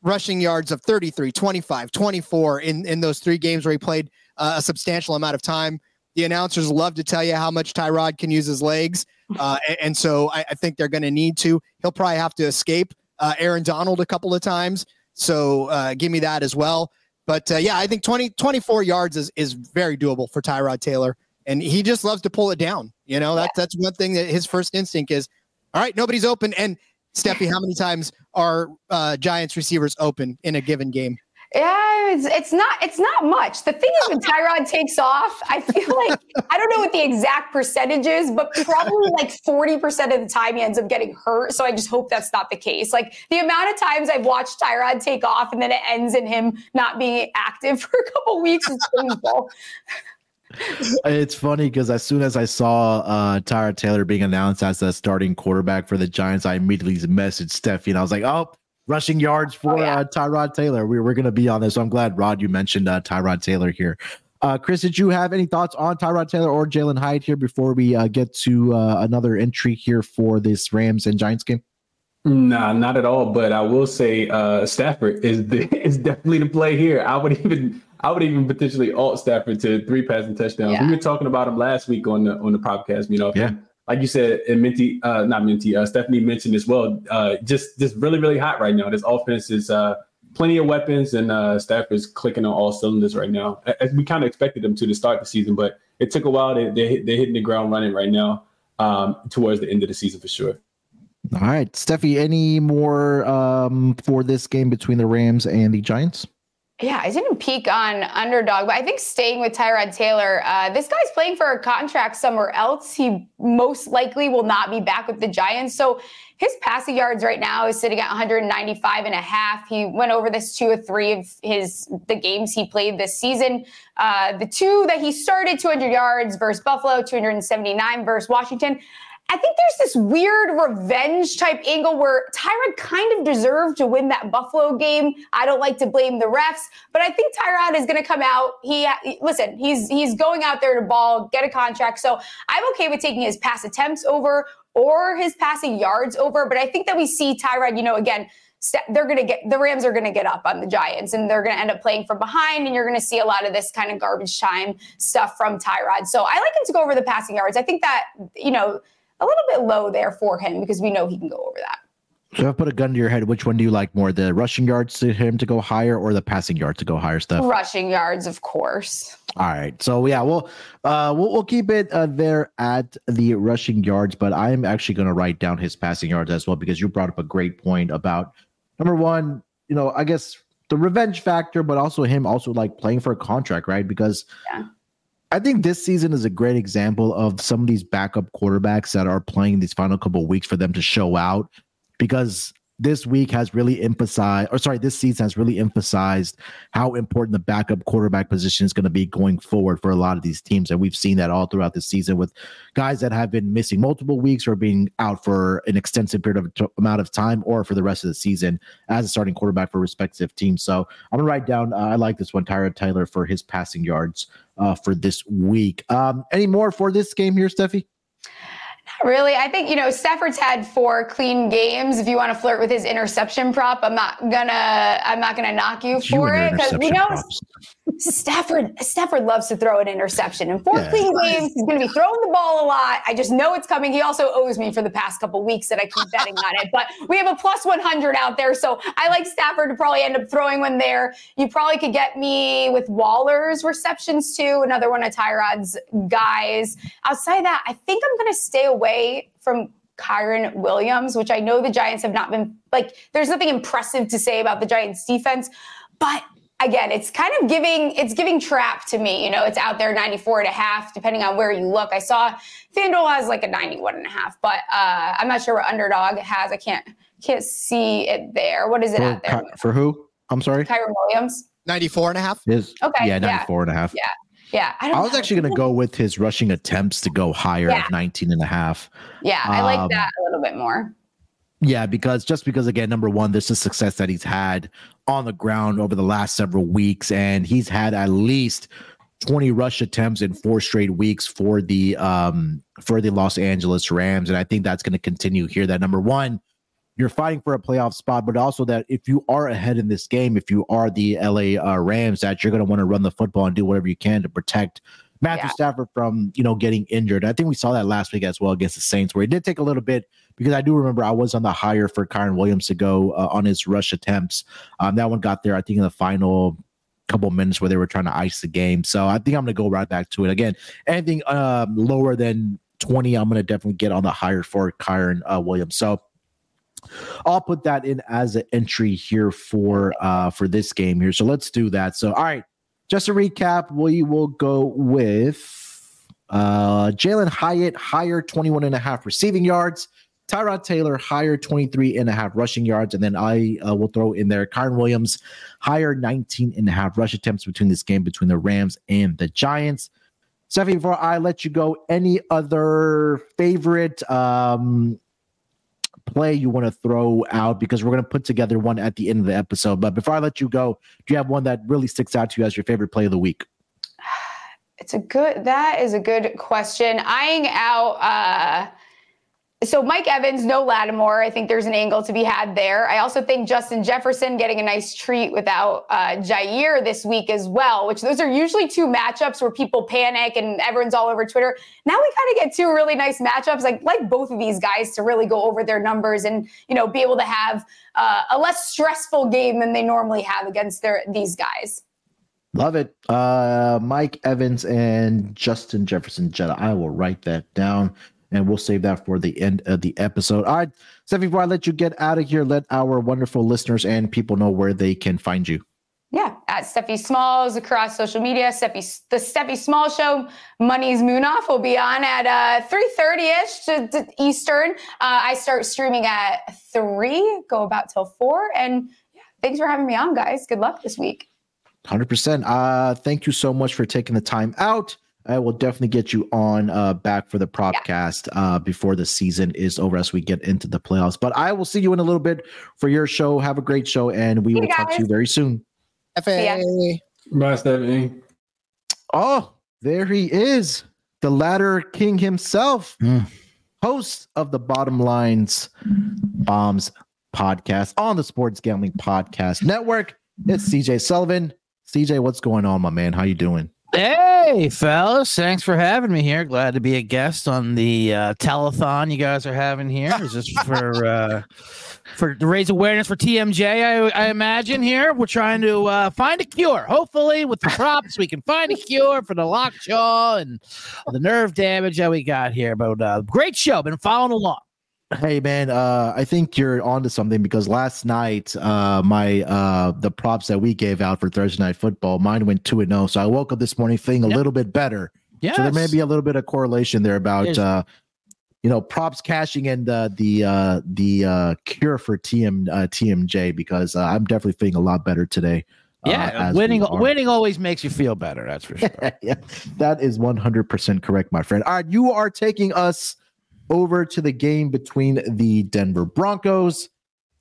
rushing yards of 33, 25, 24 in, in those three games where he played uh, a substantial amount of time. The announcers love to tell you how much Tyrod can use his legs. Uh, a- and, so I, I think they're going to need to. He'll probably have to escape uh, Aaron Donald a couple of times. So uh, give me that as well. But uh, yeah, I think 20, 24 yards is, is very doable for Tyrod Taylor. And he just loves to pull it down. You know, that's, that's one thing that his first instinct is, all right, nobody's open. And Stephie, how many times are uh, Giants receivers open in a given game? Yeah, it's, it's not it's not much. The thing is when Tyrod takes off, I feel like I don't know what the exact percentage is, but probably like 40% of the time he ends up getting hurt. So I just hope that's not the case. Like the amount of times I've watched Tyrod take off and then it ends in him not being active for a couple weeks is painful. It's funny because as soon as I saw uh Tyrod Taylor being announced as the starting quarterback for the Giants, I immediately messaged Stephie and I was like, "Oh, rushing yards for Oh, yeah. uh, Tyrod Taylor. We we're gonna be on this." I'm glad Rod you mentioned uh, Tyrod Taylor here. Uh, Chris, did you have any thoughts on Tyrod Taylor or Jalin Hyatt here before we uh, get to uh, another entry here for this Rams and Giants game? Nah, not at all. But I will say uh, Stafford is the, is definitely the play here. I would even I would even potentially alt Stafford to three passing touchdowns. Yeah. We were talking about him last week on the on the podcast. You know, Yeah. Like you said, and Minty, uh, not Minty, uh, Stephanie mentioned as well. Uh, just just really really hot right now. This offense is uh, plenty of weapons, and uh, is clicking on all cylinders right now, as we kind of expected them to to start the season. But it took a while. They they they're hitting the ground running right now um, towards the end of the season for sure. All right, Stephie, any more um, for this game between the Rams and the Giants? Yeah, I didn't peek on underdog, but I think staying with Tyrod Taylor, uh, this guy's playing for a contract somewhere else. He most likely will not be back with the Giants. So his passing yards right now is sitting at 195 and a half. He went over this two or three of his the games he played this season. Uh, the two that he started 200 yards versus Buffalo, 279 versus Washington. I think there's this weird revenge type angle where Tyrod kind of deserved to win that Buffalo game. I don't like to blame the refs, but I think Tyrod is going to come out. He listen, he's he's going out there to ball, get a contract. So I'm okay with taking his pass attempts over or his passing yards over. But I think that we see Tyrod, you know, again. They're going to get the Rams are going to get up on the Giants and they're going to end up playing from behind. And you're going to see a lot of this kind of garbage time stuff from Tyrod. So I like him to go over the passing yards. I think that, you know, a little bit low there for him because we know he can go over that. So if I put a gun to your head, which one do you like more? The rushing yards to him to go higher or the passing yards to go higher stuff? Rushing yards, of course. All right. So yeah, we'll uh we'll, we'll keep it uh, there at the rushing yards, but I'm actually going to write down his passing yards as well because you brought up a great point about number one, you know, I guess the revenge factor, but also him also like playing for a contract, right? Because Yeah. I think this season is a great example of some of these backup quarterbacks that are playing these final couple of weeks for them to show out because this week has really emphasized, or sorry, this season has really emphasized how important the backup quarterback position is going to be going forward for a lot of these teams. And we've seen that all throughout the season with guys that have been missing multiple weeks or being out for an extensive period of t- amount of time or for the rest of the season as a starting quarterback for respective teams. So I'm going to write down, uh, I like this one, Tyrod Taylor for his passing yards uh, for this week. Um, any more for this game here, Stephie? Not really. I think, you know, Stafford's had four clean games. If you want to flirt with his interception prop, I'm not gonna I'm not gonna knock you You for and it. Because interception know props. Stafford Stafford loves to throw an interception. In four Yeah. clean games, he's going to be throwing the ball a lot. I just know it's coming. He also owes me for the past couple weeks that I keep betting on it. But we have a plus 100 out there, so I like Stafford to probably end up throwing one there. You probably could get me with Waller's receptions too, another one of Tyrod's guys. Outside of that, I think I'm going to stay away from Kyren Williams, which I know the Giants have not been like, there's nothing impressive to say about the Giants defense, but again, it's kind of giving, it's giving trap to me. You know, it's out there 94 and a half, depending on where you look. I saw FanDuel has like a 91 and a half, but uh, I'm not sure what underdog has. I can't, can't see it there. What is it For, out there? Ky- for who? I'm sorry. Kyren Williams. 94 and a half. Is Okay, yeah, yeah. 94 and a half. Yeah. Yeah, I, don't I was know. actually going to go with his rushing attempts to go higher Yeah. of 19 and a half. Yeah, I like Um, that a little bit more. Yeah, because just because again, number one, this is success that he's had on the ground over the last several weeks, and he's had at least 20 rush attempts in four straight weeks for the um for the Los Angeles Rams. And I think that's going to continue here. That number one, you're fighting for a playoff spot, but also that if you are ahead in this game, if you are the LA uh, Rams, that you're going to want to run the football and do whatever you can to protect Matthew Yeah. Stafford from you know getting injured. I think we saw that last week as well against the Saints, where it did take a little bit because I do remember I was on the higher for Kyren Williams to go uh, on his rush attempts. Um, that one got there, I think, in the final couple minutes where they were trying to ice the game. So I think I'm going to go right back to it again. Anything um, lower than 20, I'm going to definitely get on the higher for Kyren uh, Williams. So I'll put that in as an entry here for uh for this game here. So let's do that. So all right, just a recap, we will go with uh Jalin Hyatt higher 21 and a half receiving yards. Tyrod Taylor higher 23 and a half rushing yards. And then I uh, will throw in there Kyren Williams higher 19 and a half rush attempts between this game between the Rams and the Giants. Stephie, before I let you go, any other favorite um play you want to throw out because we're going to put together one at the end of the episode. But before I let you go, do you have one that really sticks out to you as your favorite play of the week? It's a good. That is a good question. Eyeing out. uh so Mike Evans, no Lattimore. I think there's an angle to be had there. I also think Justin Jefferson getting a nice treat without uh, Jaire this week as well. Which those are usually two matchups where people panic and everyone's all over Twitter. Now we kind of get two really nice matchups. Like like both of these guys to really go over their numbers and you know be able to have uh, a less stressful game than they normally have against their these guys. Love it. Uh, Mike Evans and Justin Jefferson Jetta. I will write that down and we'll save that for the end of the episode. All right. So before I let you get out of here, let our wonderful listeners and people know where they can find you. Yeah, at Stephie Smalls across social media. Stephie, the Stephie Small Show, Money's Moon Off will be on at uh, 3.30ish to, to Eastern. Uh, I start streaming at 3, go about till 4. And yeah, thanks for having me on, guys. Good luck this week. 100%. Uh, thank you so much for taking the time out. I will definitely get you on uh, back for the propcast uh, before the season is over as we get into the playoffs. But I will see you in a little bit for your show. Have a great show, and we See will you talk to you very soon. FA. Bye, Stephanie. Oh, there he is, the ladder king himself, Mm. host of the Bottom Lines Bombs podcast on the Sports Gambling Podcast Network. It's CJ Sullivan. CJ, what's going on, my man? How you doing? Hey, fellas. Thanks for having me here. Glad to be a guest on the uh, telethon you guys are having here. Is this for uh, for to raise awareness for TMJ? I, I imagine here we're trying to uh, find a cure. Hopefully, with the props, we can find a cure for the lockjaw and the nerve damage that we got here. But uh, great show. Been following along. Hey man, uh, I think you're onto something because last night, uh, my uh, the props that we gave out for Thursday night football, mine went two and zero. So I woke up this morning feeling a Yep. little bit better. Yeah. So there may be a little bit of correlation there about uh, you know props cashing and uh, the uh, the uh, cure for TM uh, TMJ because uh, I'm definitely feeling a lot better today. uh, yeah. we winning winning always makes you feel better. That's for sure. yeah, that is 100% correct, my friend. All right, you are taking us over to the game between the Denver Broncos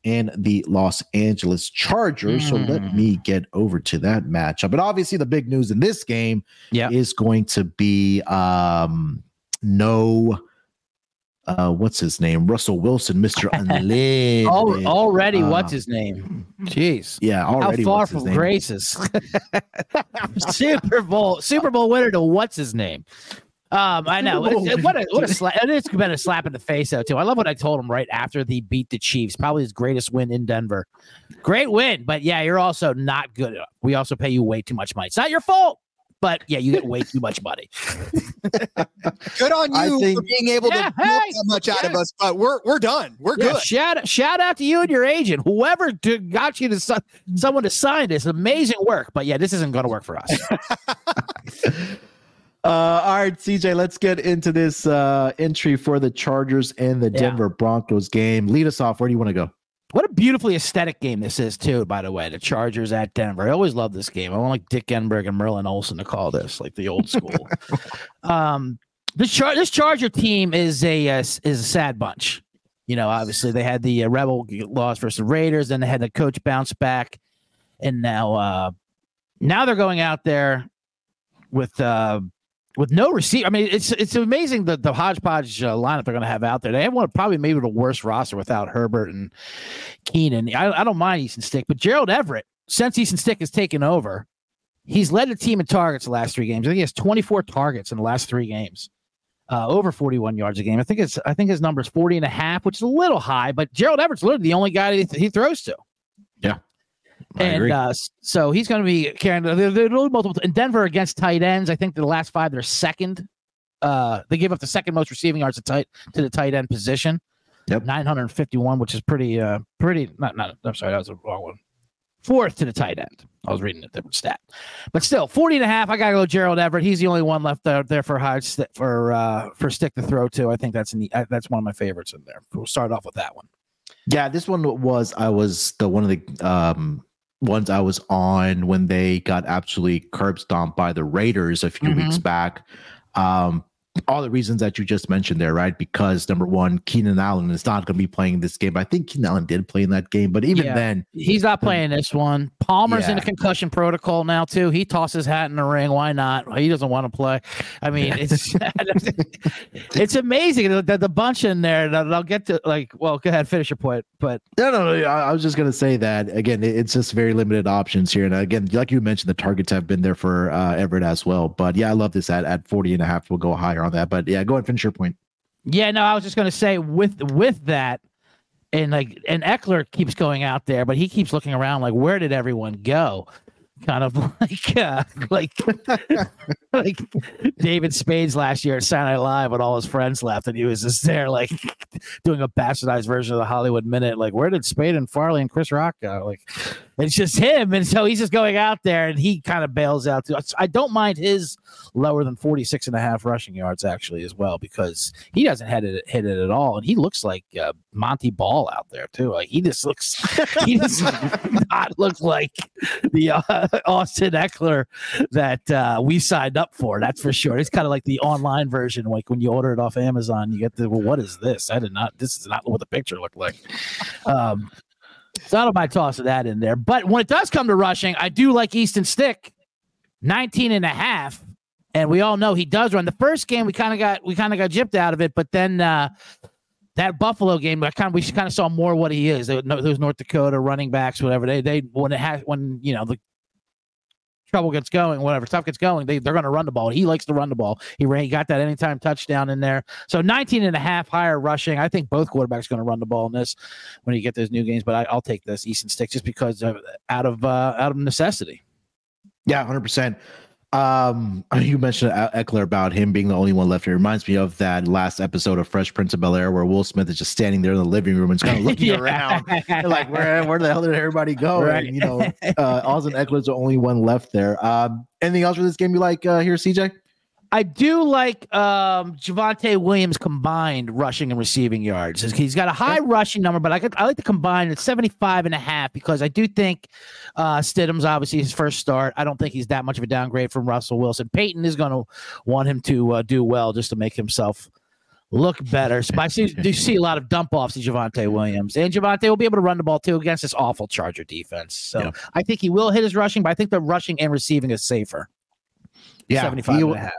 and the Los Angeles Chargers. So let Mm. me get over to that matchup. But obviously, the big news in this game Yeah. is going to be um, no. Uh, what's his name? Russell Wilson, Mr. Unlimited. Al- already, what's Uh, his name? Jeez. Yeah, already. How far what's his from name? graces? Super Bowl, Super Bowl winner to what's his name? Um, I know. It's- what a what a slap! It's been a slap in the face though too. I love what I told him right after the beat the Chiefs. Probably his greatest win in Denver. Great win, but yeah, you're also not good. enough. We also pay you way too much money. It's not your fault, but yeah, you get way too much money. Good on I you for being able Yeah, to milk hey, that much out of us, but we're we're done. We're Yeah, good. shout shout out to you and your agent, whoever d- got you to someone to sign this. Amazing work, but yeah, this isn't going to work for us. Uh, all right, CJ, let's get into this uh, entry for the Chargers and the Yeah. Denver Broncos game. Lead us off. Where do you want to go? What a beautifully aesthetic game this is, too, by the way. The Chargers at Denver. I always love this game. I want like Dick Enberg and Merlin Olsen to call this, like the old school. um, this, char- this Charger team is a uh, is a sad bunch. You know, obviously they had the uh, Rebel loss versus the Raiders, then they had the coach bounce back, and now uh, now they're going out there with uh, with no receiver. I mean, it's it's amazing that the hodgepodge uh, lineup they're going to have out there. They have one probably maybe the worst roster without Herbert and Keenan. I, I don't mind Easton Stick, but Gerald Everett, since Easton Stick has taken over, he's led the team in targets the last three games. I think he has 24 targets in the last three games. Uh, over 41 yards a game. I think it's I think his number is 40 and a half, which is a little high, but Gerald Everett's literally the only guy that he, he throws to. I and agree. uh, so he's going to be carrying they're, they're multiple in Denver against tight ends. I think the last five they're second. Uh, they give up the second most receiving yards to tight to the tight end position. Yep. 951, which is pretty uh pretty not not I'm sorry, that was the wrong one. Fourth to the tight end. I was reading a different stat. But still, 40 and a half. I gotta go Gerald Everett. He's the only one left out there for high for uh for stick to throw to. I think that's in the, uh, that's one of my favorites in there. We'll start off with that one. Yeah, this one was I was the one of the um ones I was on when they got absolutely curb stomped by the Raiders a few Mhm. weeks back. Um all the reasons that you just mentioned there, right? Because number one, Keenan Allen is not going to be playing this game. I think Keenan Allen did play in that game, but even Yeah. then, He's not playing this one. Palmer's in Yeah. the concussion protocol now too. He tosses his hat in the ring. Why not? He doesn't want to play. I mean, it's it's amazing that the bunch in there. That I'll get to like. Well, go ahead, finish your point. But No, no, no. I, I was just gonna say that again. It's just very limited options here, and again, like you mentioned, the targets have been there for uh, Everett as well. But yeah, I love this at at 40 and a half. We'll go higher on that. But yeah, go ahead finish your point. yeah, no, I was just gonna say with with that, and like and Ekeler keeps going out there, but he keeps looking around like, where did everyone go? Kind of like uh, like like David Spades last year at Saturday Live when all his friends left, and he was just there like doing a bastardized version of the Hollywood Minute. Like, where did Spade and Farley and Chris Rock go? Like, it's just him, and so he's just going out there, and he kind of bails out too. I don't mind his lower than 46 and a half rushing yards actually as well because he doesn't hit it hit it at all, and he looks like uh, Montee Ball out there too. Like he just looks he does not look like the uh, Austin Ekeler that uh, we signed up for. That's for sure. It's kind of like the online version, like when you order it off Amazon, you get the well, what is this? I did not. This is not what the picture looked like. Um, so I don't mind tossing that in there. But when it does come to rushing, I do like Easton Stick, 19 and a half. And we all know he does run. The first game we kind of got we kind of got gypped out of it, but then uh that Buffalo game, I kind of we kind of saw more what he is. Those North Dakota running backs, whatever they they when it has when you know the trouble gets going, whatever stuff gets going, they they're going to run the ball. He likes to run the ball. He ran, he got that anytime touchdown in there. So 19 and a half higher rushing. I think both quarterbacks going to run the ball in this when you get those new games. But I, I'll take this Easton Stick just because of, out of uh, out of necessity. Yeah, hundred percent. Um, you mentioned Ekeler about him being the only one left. It reminds me of that last episode of Fresh Prince of Bel Air where Will Smith is just standing there in the living room and just kind of looking around, They're like where where the hell did everybody go? Right. And, you know, uh, Austin Ekeler's the only one left there. Um, anything else for this game you like uh, here, CJ? I do like um Javonte Williams combined rushing and receiving yards. He's got a high rushing number, but I could, I like to combine at 75 and a half because I do think uh Stidham's obviously his first start. I don't think he's that much of a downgrade from Russell Wilson. Peyton is going to want him to uh, do well just to make himself look better. So I see, do see a lot of dump offs to Javonte Williams, and Javonte will be able to run the ball too against this awful Charger defense. So Yeah. I think he will hit his rushing, but I think the rushing and receiving is safer. 75 he, and a half.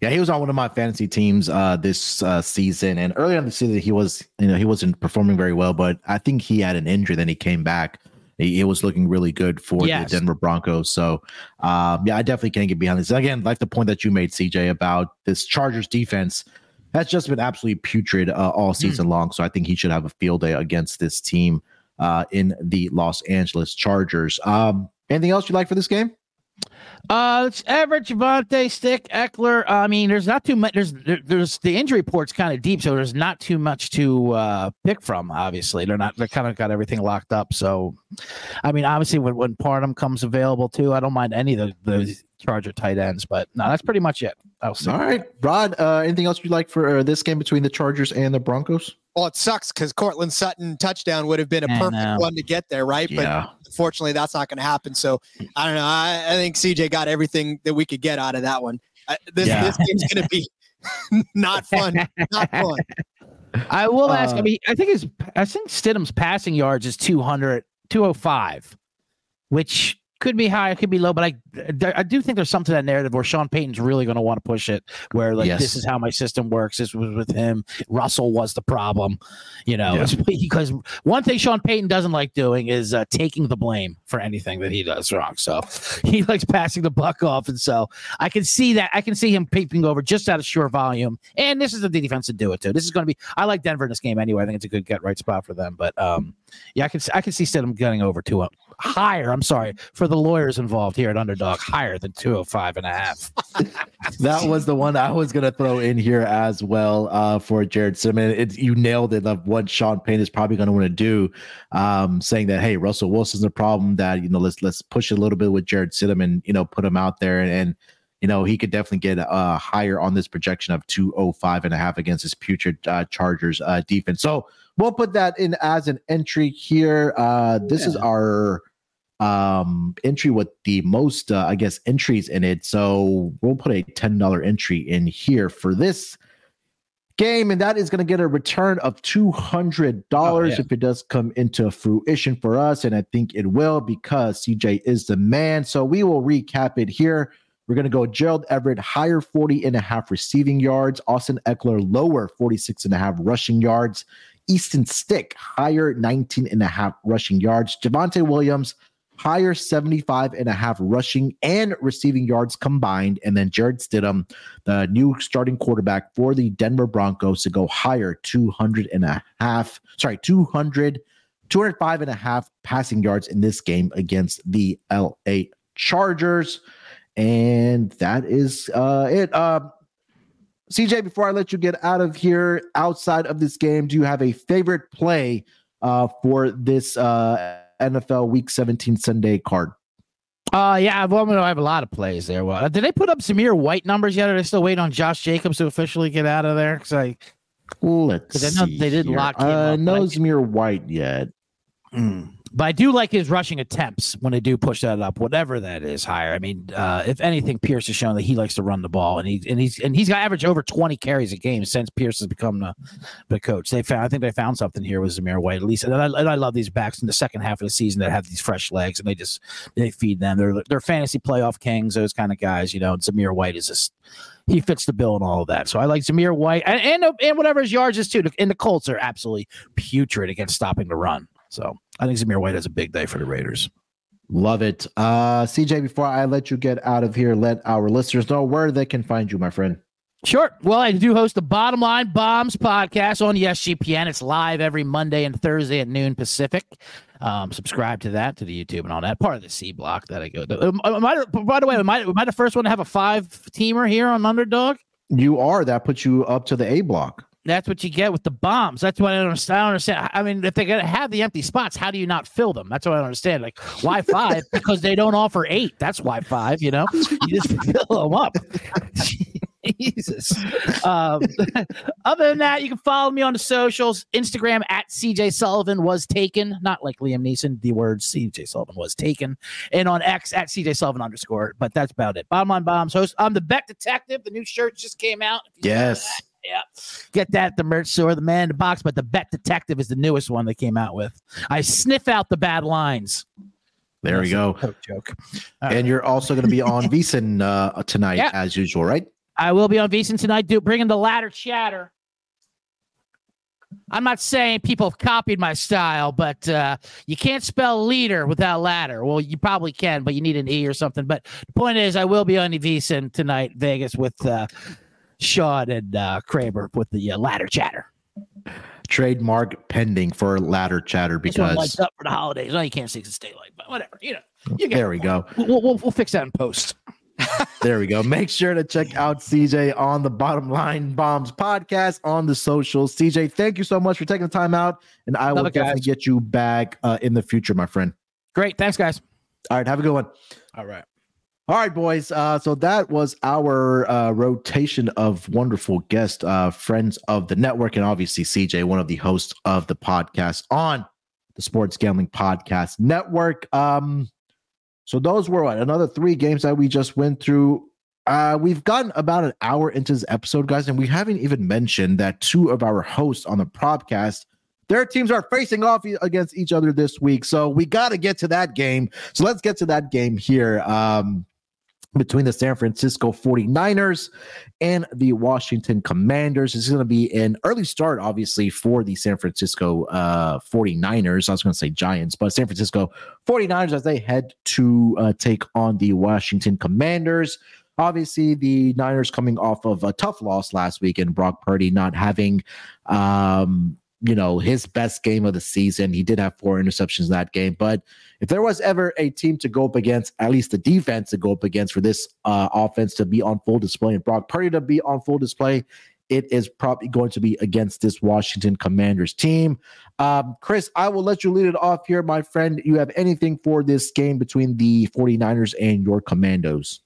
Yeah, he was on one of my fantasy teams uh, this uh, season, and earlier in the season he was, you know, he wasn't performing very well, but I think he had an injury. Then he came back. He, he was looking really good for Yes. the Denver Broncos. So, um, yeah, I definitely can't get behind this. Again, like the point that you made, CJ, about this Chargers defense has just been absolutely putrid uh, all season long. So I think he should have a field day against this team uh, in the Los Angeles Chargers. Um, anything else you like for this game? Uh, it's Everett, Javonte, Stick, Ekeler. I mean, there's not too much. There's there, there's the injury report's kind of deep, so there's not too much to uh, pick from. Obviously, they're not. They're kind of got everything locked up. So, I mean, obviously, when when Parham comes available too, I don't mind any of the, the Charger tight ends. But no, that's pretty much it. All right, Rod. Uh, anything else you'd like for uh, this game between the Chargers and the Broncos? Well, it sucks because Courtland Sutton touchdown would have been a I perfect know. one to get there, right? Yeah. But unfortunately, that's not going to happen. So I don't know. I, I think CJ got everything that we could get out of that one. I, this Yeah. this game's going to be not fun. Not fun. I will ask. I Uh, mean, I think his, I think Stidham's passing yards is 200, 205, which could be high, it could be low, but I, I do think there's something to that narrative where Sean Payton's really going to want to push it. Where like Yes. this is how my system works. This was with him. Russell was the problem, you know. Yeah. Because one thing Sean Payton doesn't like doing is uh, taking the blame for anything that he does wrong. So he likes passing the buck off, and so I can see that. I can see him peeping over just out of sheer volume. And this is the defense to do it too. This is going to be. I like Denver in this game anyway. I think it's a good get right spot for them. But um, yeah, I can I can see Stidham getting over to a higher. I'm sorry for the lawyers involved here at Underdog, higher than 205 and a half. that was the one I was gonna throw in here as well uh, for Jared Simmons. It, you nailed it of what Sean Payton is probably gonna want to do, um, saying that hey, Russell Wilson's a problem. That you know, let's let's push a little bit with Jarrett Stidham and you know put him out there and. and you know, he could definitely get uh, higher on this projection of 205 and a half against his future uh, Chargers uh, defense. So we'll put that in as an entry here. Uh, this is our um entry with the most uh, i guess entries in it. So we'll put a $10 entry in here for this game and that is going to get a return of $200 Oh, yeah. if it does come into fruition for us and i think it will because cj is the man. So we will recap it here. We're going to go gerald everett higher 40 and a half receiving yards. Austin ekeler lower 46 and a half rushing yards. Easton stick higher 19 and a half rushing yards. Javonte williams higher 75 and a half rushing and receiving yards combined. And then Jarrett Stidham, the new starting quarterback for the Denver Broncos, to go higher 200 and a half, sorry, 200, 205 and a half passing yards in this game against the LA Chargers. And that is uh, it. Uh, CJ, before I let you get out of here, outside of this game, do you have a favorite play uh, for this uh, NFL Week 17 Sunday card? Uh yeah, well, I have a lot of plays there. Well, did they put up Zamir White numbers yet? Or are they still waiting on Josh Jacobs to officially get out of there? Because I, Let's I know see they did here. lock him uh, up, no like- Zamir White yet. Mm. But I do like his rushing attempts when they do push that up, whatever that is higher. I mean, uh, if anything, Pierce has shown that he likes to run the ball, and he and he's and he's got average over twenty carries a game since Pierce has become the, the coach. They found, I think they found something here with Zamir White at least, and I, and I love these backs in the second half of the season that have these fresh legs, and they just they feed them. They're they're fantasy playoff kings, those kind of guys. You know, and Zamir White is just he fits the bill and all of that. So I like Zamir White and and, and whatever his yards is too. And the Colts are absolutely putrid against stopping the run. So I think Zamir White has a big day for the Raiders. Love it. Uh, CJ, before I let you get out of here, let our listeners know where they can find you, my friend. Sure. Well, I do host the Bottom Line Bombs podcast on SGPN. It's live every Monday and Thursday at noon Pacific. Um, subscribe to that, to the YouTube and all that. Part of the C block that I go. To. Um, am I, by the way, am I, am I the first one to have a five teamer here on Underdog? You are. That puts you up to the A block. That's what you get with the bombs. That's what I don't understand. I don't understand. I mean, if they're gonna have the empty spots, how do you not fill them? That's what I don't understand. Like, why five? because they don't offer eight. That's why five. You know, you just fill them up. Jesus. Um, other than that, you can follow me on the socials. Instagram at CJ Sullivan was taken, not like Liam Neeson. The word CJ Sullivan was taken, and on X at CJ Sullivan underscore. But that's about it. Bottom line bombs host. I'm the Bet Detective. The new shirt just came out. If you saw Yes. That, yeah. Get that at the merch store, the man in the box, but the Bet Detective is the newest one they came out with. I sniff out the bad lines. There we go. Joke. joke. And you're also going to be on VSiN uh, tonight, Yeah. as usual, right? I will be on VSiN tonight, do bringing the ladder chatter. I'm not saying people have copied my style, but uh, you can't spell leader without ladder. Well, you probably can, but you need an E or something. But the point is, I will be on the VSiN tonight, Vegas, with uh, Sean and uh, Kramer with the uh, ladder chatter. Trademark pending for ladder chatter because lights up for the holidays. No, you can't see the stay light, but whatever. You know, you get there we go. We'll, we'll, we'll fix that in post. There we go. Make sure to check out CJ on the Bottom Line Bombs podcast on the socials. CJ, thank you so much for taking the time out, and I Love will it, guys. definitely get you back uh, in the future, my friend. Great. Thanks, guys. All right, have a good one. All right. All right, boys. Uh, so that was our uh, rotation of wonderful guests, uh, friends of the network, and obviously CJ, one of the hosts of the podcast on the Sports Gambling Podcast Network. Um, so those were what, another three games that we just went through. Uh, we've gotten about an hour into this episode, guys, and we haven't even mentioned that two of our hosts on the podcast their teams are facing off against each other this week. So we got to get to that game. So let's get to that game here. Um, between the San Francisco 49ers and the Washington Commanders. This is going to be an early start, obviously, for the San Francisco uh, 49ers. I was going to say Giants, but San Francisco 49ers as they head to uh, take on the Washington Commanders. Obviously, the Niners coming off of a tough loss last week and Brock Purdy not having um, you know, his best game of the season. He did have four interceptions in that game. But if there was ever a team to go up against, at least the defense to go up against for this uh, offense to be on full display and Brock Purdy to be on full display, it is probably going to be against this Washington Commanders team. Um, Chris, I will let you lead it off here, my friend. You have anything for this game between the 49ers and your Commandos?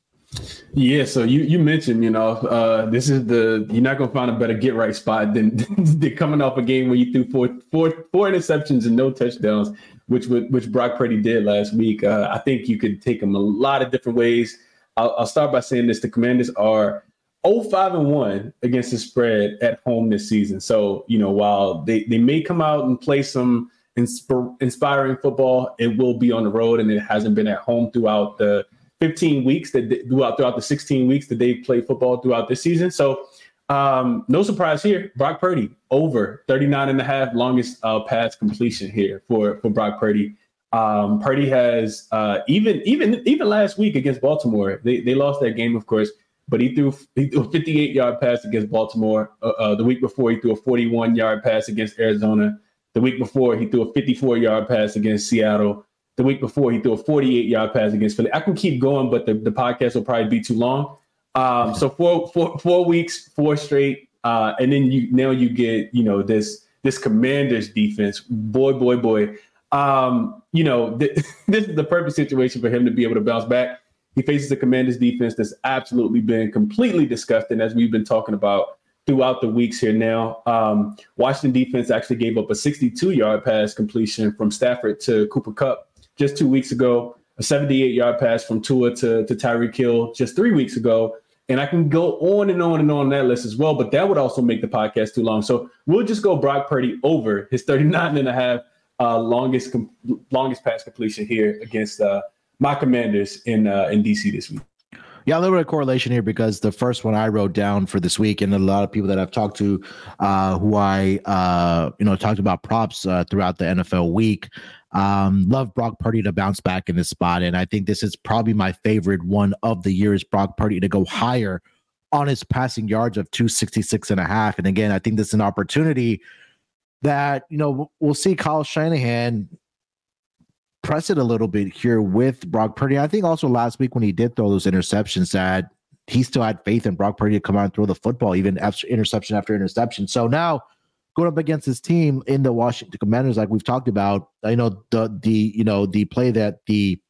Yeah, so you you mentioned, you know, uh, this is the you're not gonna find a better get right spot than, than coming off a game where you threw four four four interceptions and no touchdowns, which which Brock Purdy did last week. Uh, I think you could take them a lot of different ways. I'll, I'll start by saying this: the Commanders are 05 and one against the spread at home this season. So you know, while they they may come out and play some insp- inspiring football, it will be on the road, and it hasn't been at home throughout the 15 weeks that throughout throughout the 16 weeks that they played football throughout this season. So um, no surprise here. Brock Purdy over 39 and a half longest uh, pass completion here for for Brock Purdy. Um, Purdy has uh, even even even last week against Baltimore, they they lost that game, of course, but he threw he threw a 58 yard pass against Baltimore. Uh, uh, the week before, he threw a 41 yard pass against Arizona. The week before, he threw a 54 yard pass against Seattle. The week before, he threw a 48 yard pass against Philly. I can keep going, but the, the podcast will probably be too long. Um, so four, four, four weeks, four straight, uh, and then you now you get you know this this Commanders defense. Boy, boy, boy. Um, you know th- this is the perfect situation for him to be able to bounce back. He faces a Commanders defense that's absolutely been completely disgusting, as we've been talking about throughout the weeks here now. Um, Washington defense actually gave up a 62 yard pass completion from Stafford to Cooper Kupp just two weeks ago, a 78 yard pass from Tua to, to Tyreek Hill just three weeks ago. And I can go on and on and on that list as well, but that would also make the podcast too long. So we'll just go Brock Purdy over his 39 and a half uh, longest com- longest pass completion here against uh, my commanders in uh, in DC this week. Yeah, a little bit of correlation here because the first one I wrote down for this week, and a lot of people that I've talked to, uh, who I uh, you know talked about props uh, throughout the NFL week, um, love Brock Purdy to bounce back in this spot, and I think this is probably my favorite one of the year is Brock Purdy to go higher on his passing yards of 266 and a half. And again, I think this is an opportunity that you know we'll see Kyle Shanahan press it a little bit here with Brock Purdy. I think also last week when he did throw those interceptions that he still had faith in Brock Purdy to come out and throw the football, even after interception after interception. So now going up against his team in the Washington Commanders, like we've talked about, I know the the you know the play that the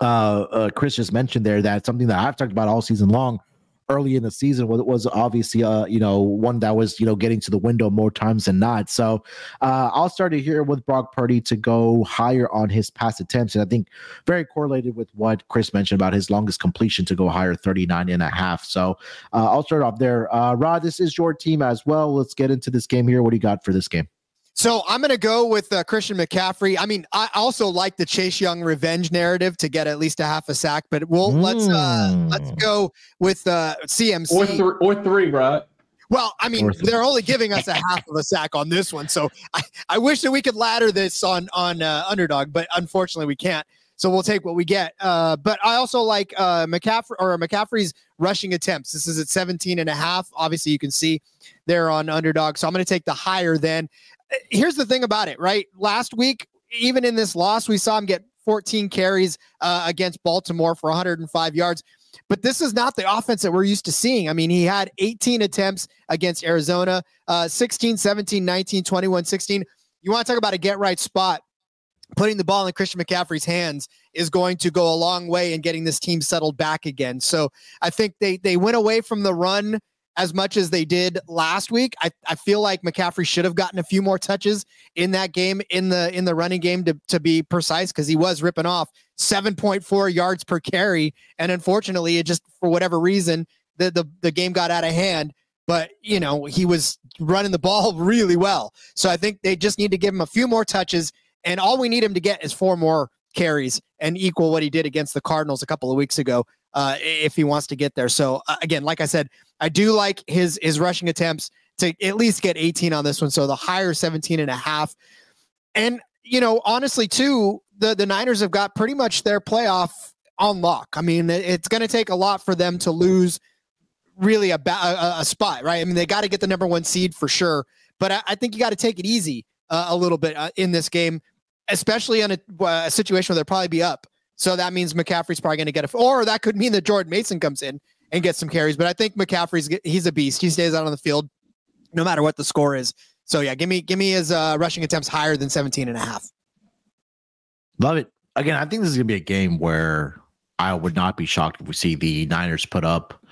uh, uh Chris just mentioned there, that's something that I've talked about all season long early in the season was, was obviously uh you know one that was you know getting to the window more times than not. So uh i'll start it here with brock purdy to go higher on his pass attempts. And i think very correlated with what chris mentioned about his longest completion to go higher 39 and a half. So uh, i'll start off there. Uh rod this is your team as well. Let's get into this game here. What do you got for this game so I'm going to go with uh, Christian McCaffrey. I mean, I also like the Chase Young revenge narrative to get at least a half a sack, but we'll mm. let's uh, let's hmm. go with uh, CMC or, th- or three, right? Well, I mean, they're only giving us a half of a sack on this one, so I, I wish that we could ladder this on on uh, underdog, but unfortunately we can't. So we'll take what we get. Uh, but I also like uh, McCaffrey or McCaffrey's rushing attempts. This is at 17 and a half. Obviously, you can see they're on underdog. So I'm going to take the higher then here's the thing about it, right? Last week, even in this loss, we saw him get 14 carries uh, against Baltimore for 105 yards. But this is not the offense that we're used to seeing. I mean, he had 18 attempts against Arizona, uh, 16, 17, 19, 21, 16. You want to talk about a get right spot? Putting the ball in Christian McCaffrey's hands is going to go a long way in getting this team settled back again. So I think they they went away from the run as much as they did last week. I, I feel like McCaffrey should have gotten a few more touches in that game in the in the running game to, to be precise because he was ripping off 7.4 yards per carry. And unfortunately, it just for whatever reason, the the, the game got out of hand. But you know, he was running the ball really well. So I think they just need to give him a few more touches. And all we need him to get is four more carries and equal what he did against the Cardinals a couple of weeks ago uh, if he wants to get there. So uh, again, like I said, I do like his his rushing attempts to at least get 18 on this one. So the higher 17 and a half. And you know, honestly, too, the the Niners have got pretty much their playoff on lock. I mean, it's going to take a lot for them to lose really a, a, a spot, right? I mean, they got to get the number one seed for sure, but I, I think you got to take it easy uh, a little bit uh, in this game, especially in a, a situation where they'll probably be up so that means McCaffrey's probably going to get a, or that could mean that Jordan Mason comes in and gets some carries. But I think McCaffrey's he's a beast. He stays out on the field no matter what the score is. So yeah, give me give me his uh, rushing attempts higher than 17 and a half. Love it. Again, I think this is going to be a game where I would not be shocked if we see the Niners put up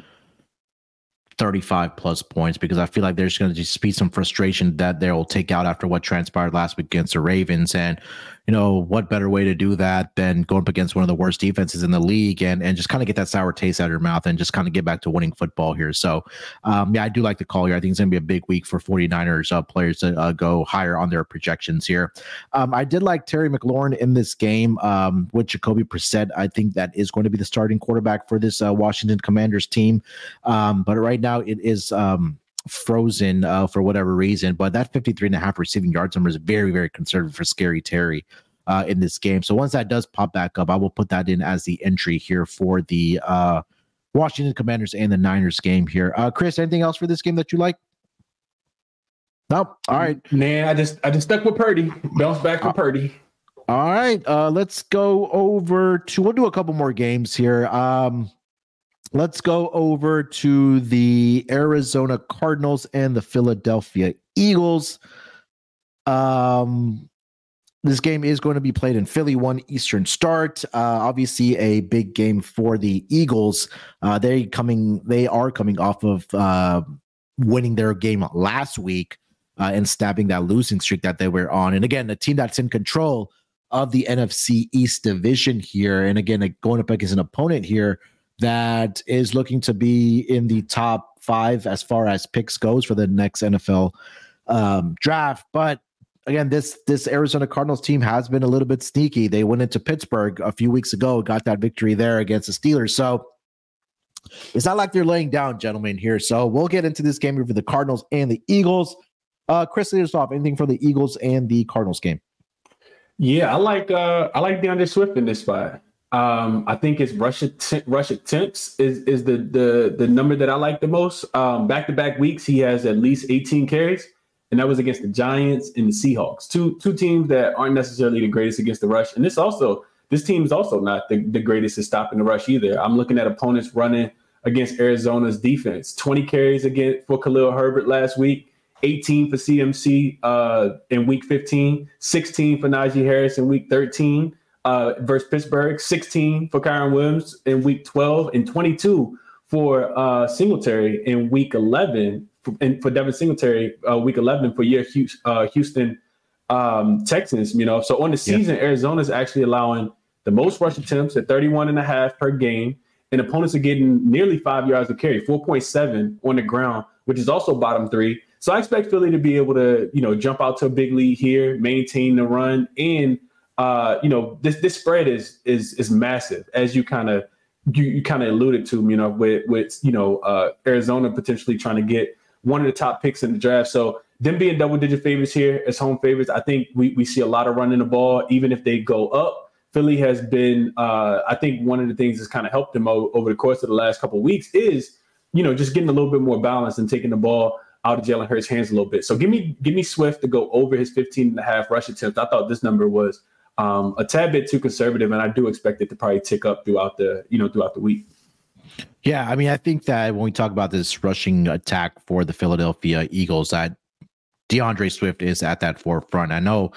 35 plus points because I feel like there's going to just be some frustration that they'll take out after what transpired last week against the Ravens. And you know, what better way to do that than going up against one of the worst defenses in the league and, and just kind of get that sour taste out of your mouth and just kind of get back to winning football here. So, um, yeah, I do like the call here. I think it's going to be a big week for 49ers uh, players to uh, go higher on their projections here. Um, I did like Terry McLaurin in this game um, with Jacoby Brissett. I think that is going to be the starting quarterback for this uh, Washington Commanders team. Um, but right now it is um, frozen uh, for whatever reason. But that 53 and a half receiving yards number is very, very conservative for Scary Terry uh, in this game. So once that does pop back up, I will put that in as the entry here for the uh, Washington Commanders and the Niners game here. Uh, Chris, anything else for this game that you like? Nope. All right. Man, I just I just stuck with Purdy. Bounce back with Purdy. All right. Uh, let's go over to we'll do a couple more games here. Um, Let's go over to the Arizona Cardinals and the Philadelphia Eagles. Um, this game is going to be played in Philly, one Eastern start. Uh, obviously, a big game for the Eagles. Uh, they coming, they are coming off of uh, winning their game last week uh, and stabbing that losing streak that they were on. And again, a team that's in control of the NFC East division here, and again, going up against an opponent here that is looking to be in the top five as far as picks goes for the next NFL um, draft. But again, this this Arizona Cardinals team has been a little bit sneaky. They went into Pittsburgh a few weeks ago, got that victory there against the Steelers. So it's not like they're laying down, gentlemen, here. So we'll get into this game here for the Cardinals and the Eagles. Uh, Chris, lead us off. Anything for the Eagles and the Cardinals game? Yeah, I like uh I like D'Andre Swift in this spot. Um, I think it's rush att- rush attempts is is the the the number that I like the most. Back to back weeks, he has at least 18 carries, and that was against the Giants and the Seahawks, two two teams that aren't necessarily the greatest against the rush. And this also this team is also not the, the greatest at stopping the rush either. I'm looking at opponents running against Arizona's defense. 20 carries again for Khalil Herbert last week, 18 for CMC uh, in week 15, 16 for Najee Harris in week 13 uh, versus Pittsburgh, 16 for Kyren Williams in week 12, and 22 for uh, Singletary in week 11, for, and for Devin Singletary, uh, week 11 for your uh, Houston um, Texans. You know, so on the season, yeah. Arizona is actually allowing the most rush attempts at 31 and a half per game, and opponents are getting nearly five yards of carry, 4.7 on the ground, which is also bottom three. So I expect Philly to be able to, you know, jump out to a big lead here, maintain the run, and uh, you know, this this spread is is is massive, as you kind of you, you kind of alluded to, you know, with with you know uh, Arizona potentially trying to get one of the top picks in the draft. So them being double digit favorites here as home favorites, I think we we see a lot of running the ball, even if they go up. Philly has been, uh, I think, one of the things that's kind of helped them o- over the course of the last couple of weeks is, you know, just getting a little bit more balance and taking the ball out of Jalen Hurts' hands a little bit. So give me give me Swift to go over his 15 and a half rush attempts. I thought this number was um, a tad bit too conservative, and I do expect it to probably tick up throughout the you know throughout the week. Yeah, I mean, I think that when we talk about this rushing attack for the Philadelphia Eagles, that D'Andre Swift is at that forefront. I know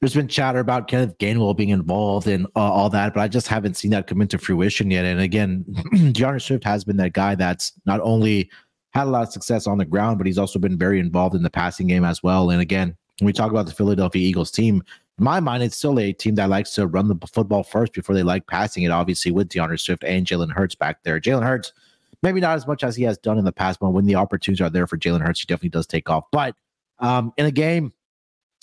there's been chatter about Kenneth Gainwell being involved and uh, all that, but I just haven't seen that come into fruition yet. And again, D'Andre Swift has been that guy that's not only had a lot of success on the ground, but he's also been very involved in the passing game as well. And again, when we talk about the Philadelphia Eagles team, in my mind, it's still a team that likes to run the football first before they like passing it, obviously, with D'Andre Swift and Jalen Hurts back there. Jalen Hurts, maybe not as much as he has done in the past, but when the opportunities are there for Jalen Hurts, he definitely does take off. But um, in a game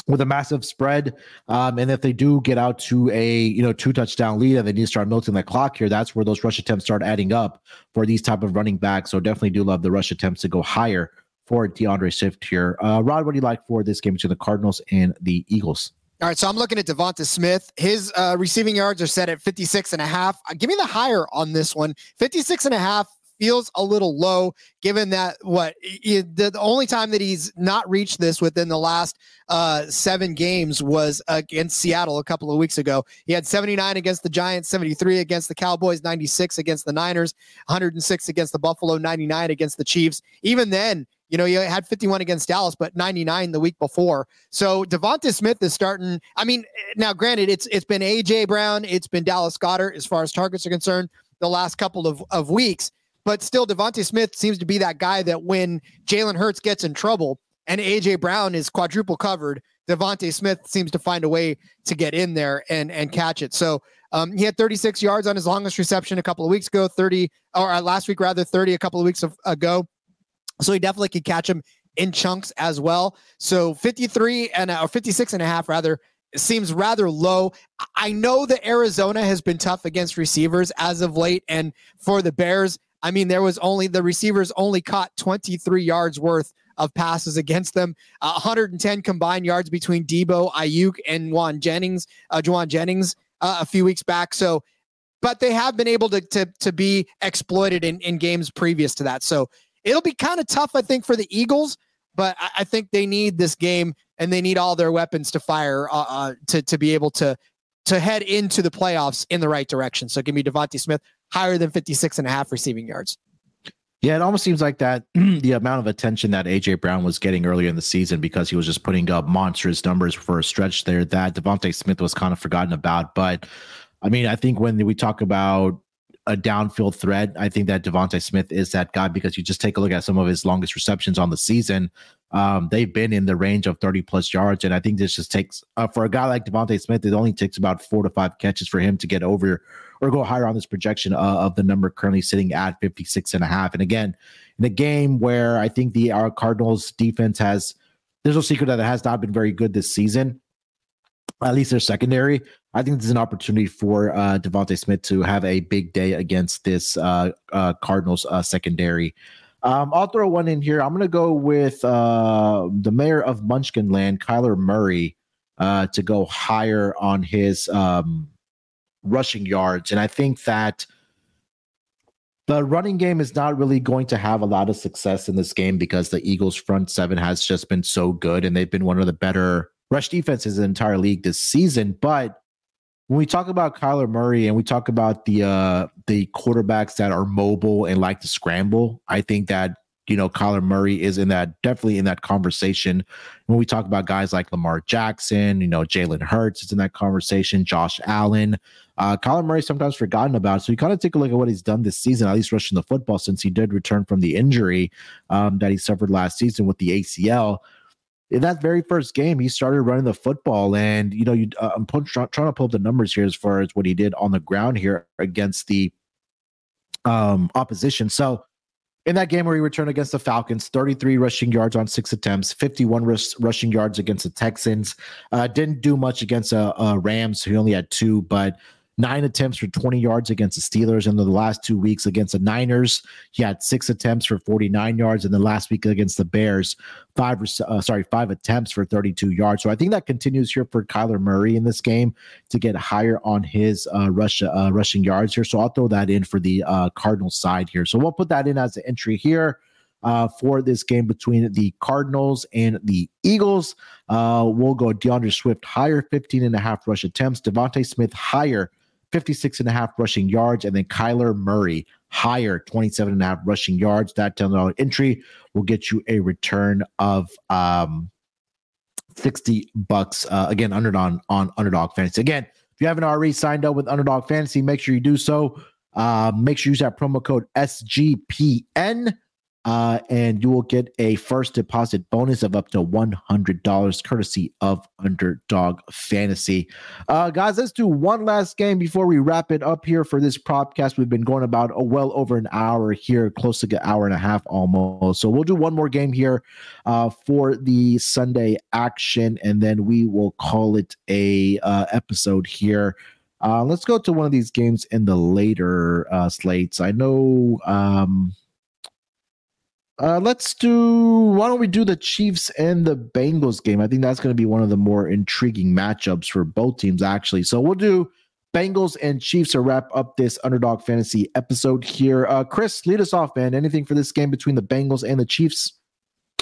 with a massive spread, um, and if they do get out to a you know two touchdown lead and they need to start milking the clock here, that's where those rush attempts start adding up for these type of running backs. So definitely do love the rush attempts to go higher for D'Andre Swift here. Uh, Rod, what do you like for this game between the Cardinals and the Eagles? All right, so I'm looking at Devonta Smith. His uh, receiving yards are set at 56 and a half. Uh, give me the higher on this one. 56 and a half feels a little low given that what the, the only time that he's not reached this within the last uh, seven games was against Seattle a couple of weeks ago. He had 79 against the Giants, 73 against the Cowboys, 96 against the Niners, 106 against the Buffalo, 99 against the Chiefs. Even then, you know, you had 51 against Dallas, but 99 the week before. So Devonta Smith is starting. I mean, now granted, it's it's been AJ Brown, it's been Dallas Goedert as far as targets are concerned the last couple of, of weeks, but still Devonta Smith seems to be that guy that when Jalen Hurts gets in trouble and AJ Brown is quadruple covered, Devonta Smith seems to find a way to get in there and and catch it. So um, he had 36 yards on his longest reception a couple of weeks ago, 30 or uh, last week rather, 30 a couple of weeks of, ago. So he definitely could catch him in chunks as well. So 53 and or 56 and a half rather seems rather low. I know that Arizona has been tough against receivers as of late and for the Bears, I mean there was only the receivers only caught 23 yards worth of passes against them. Uh, 110 combined yards between Deebo, Aiyuk and Juan Jennings, uh, Jauan Jennings uh, a few weeks back. So, but they have been able to to, to be exploited in, in games previous to that. So It'll be kind of tough, I think, for the Eagles, but I, I, think they need this game and they need all their weapons to fire uh, uh, to to be able to to head into the playoffs in the right direction. So give me Devonta Smith higher than 56 and a half receiving yards. Yeah, it almost seems like that the amount of attention that AJ Brown was getting earlier in the season because he was just putting up monstrous numbers for a stretch there that Devonta Smith was kind of forgotten about. But I mean, I think when we talk about a downfield threat. I think that Devonta Smith is that guy because you just take a look at some of his longest receptions on the season. Um, they've been in the range of 30 plus yards. And I think this just takes, uh, for a guy like Devonta Smith, it only takes about four to five catches for him to get over or go higher on this projection uh, of the number currently sitting at 56 and a half. And again, in a game where I think the our Cardinals defense has, there's no secret that it has not been very good this season at least their secondary. I think this is an opportunity for uh, Devonta Smith to have a big day against this uh, uh, Cardinals uh, secondary. Um, I'll throw one in here. I'm going to go with uh, the mayor of Munchkinland, Kyler Murray, uh, to go higher on his um, rushing yards. And I think that the running game is not really going to have a lot of success in this game because the Eagles' front seven has just been so good and they've been one of the better rush defenses in the entire league this season. But when we talk about Kyler Murray and we talk about the uh the quarterbacks that are mobile and like to scramble, I think that you know Kyler Murray is in that definitely in that conversation. When we talk about guys like Lamar Jackson, you know Jalen Hurts is in that conversation, Josh Allen, uh, Kyler Murray sometimes forgotten about. So you kind of take a look at what he's done this season, at least rushing the football since he did return from the injury um, that he suffered last season with the ACL in that very first game, he started running the football, and you know, you, uh, I'm trying, to pull up the numbers here as far as what he did on the ground here against the um, opposition. So, in that game where he returned against the Falcons, 33 rushing yards on six attempts, 51 rush, rushing yards against the Texans. Uh, didn't do much against uh, uh, Rams, he only had two, but nine attempts for 20 yards against the Steelers. And the last two weeks against the Niners, he had six attempts for 49 yards. And the last week against the Bears, five, uh, sorry, five attempts for 32 yards. So I think that continues here for Kyler Murray in this game to get higher on his uh, rush, uh, rushing yards here. So I'll throw that in for the uh, Cardinals side here. So we'll put that in as an entry here. Uh, for this game between the Cardinals and the Eagles. Uh, we'll go D'Andre Swift higher, 15 and a half rush attempts. Devonta Smith higher, 56 and a half rushing yards. And then Kyler Murray, higher, 27 and a half rushing yards. That $10 entry will get you a return of um, 60 bucks. Uh, again, underdog on underdog fantasy. Again, if you haven't already signed up with underdog fantasy, make sure you do so. Uh, make sure you use that promo code SGPN uh, and you will get a first deposit bonus of up to $100 courtesy of underdog fantasy. Uh, guys let's do one last game before we wrap it up here for this propcast. We've been going about oh, well over an hour here close to an hour and a half almost. So we'll do one more game here uh, for the sunday action and then we will call it a uh, episode here. Uh, let's go to one of these games in the later uh, slates. I know um, uh, let's do. Why don't we do the Chiefs and the Bengals game? I think that's going to be one of the more intriguing matchups for both teams, actually. So we'll do Bengals and Chiefs to wrap up this underdog fantasy episode here. Uh, Chris, lead us off, man. Anything for this game between the Bengals and the Chiefs?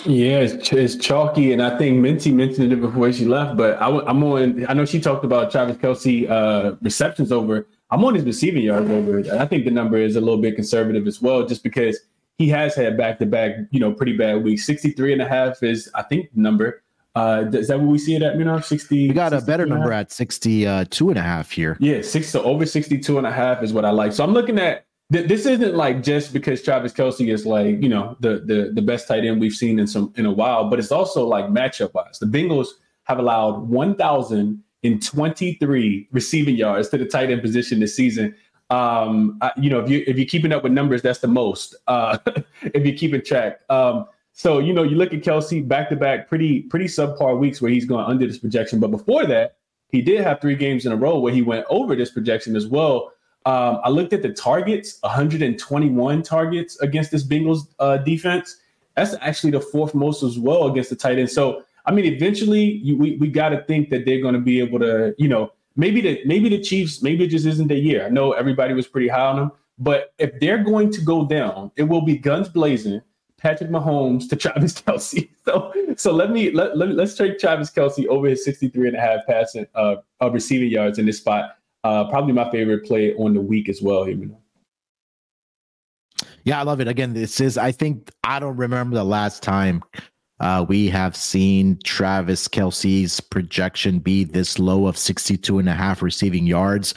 Yeah, it's, it's chalky, and I think Minty mentioned it before she left. But I, am on. I know she talked about Travis Kelce uh, receptions over. I'm on his receiving yards over. I think the number is a little bit conservative as well, just because he has had back to back, you know, pretty bad weeks. 63 and a half is, I think, number. Uh, is that what we see it at, you know, 60? We got a better number at 62 and a half here. Yeah, six, so over 62 and a half is what I like. So I'm looking at th- this isn't like just because Travis Kelce is like, you know, the, the, the best tight end we've seen in some, in a while, but it's also like matchup wise. The Bengals have allowed 1,023 receiving yards to the tight end position this season um, you know, if you if you're keeping up with numbers, that's the most. Uh, if you're keeping track. Um, so you know, you look at Kelce back to back, pretty pretty subpar weeks where he's going under this projection. But before that, he did have three games in a row where he went over this projection as well. Um, I looked at the targets, 121 targets against this Bengals uh, defense. That's actually the fourth most as well against the tight end. So I mean, eventually, you, we we got to think that they're going to be able to, you know, maybe the maybe the Chiefs, maybe it just isn't their year. I know everybody was pretty high on them, but if they're going to go down, it will be guns blazing. Patrick Mahomes to Travis Kelce. So so let me let, let let's take Travis Kelce over his 63 and a half passing uh, uh receiving yards in this spot. Uh probably my favorite play on the week as well. Yeah, I love it. Again, this is I think I don't remember the last time uh, we have seen Travis Kelce's projection be this low of 62 and a half receiving yards.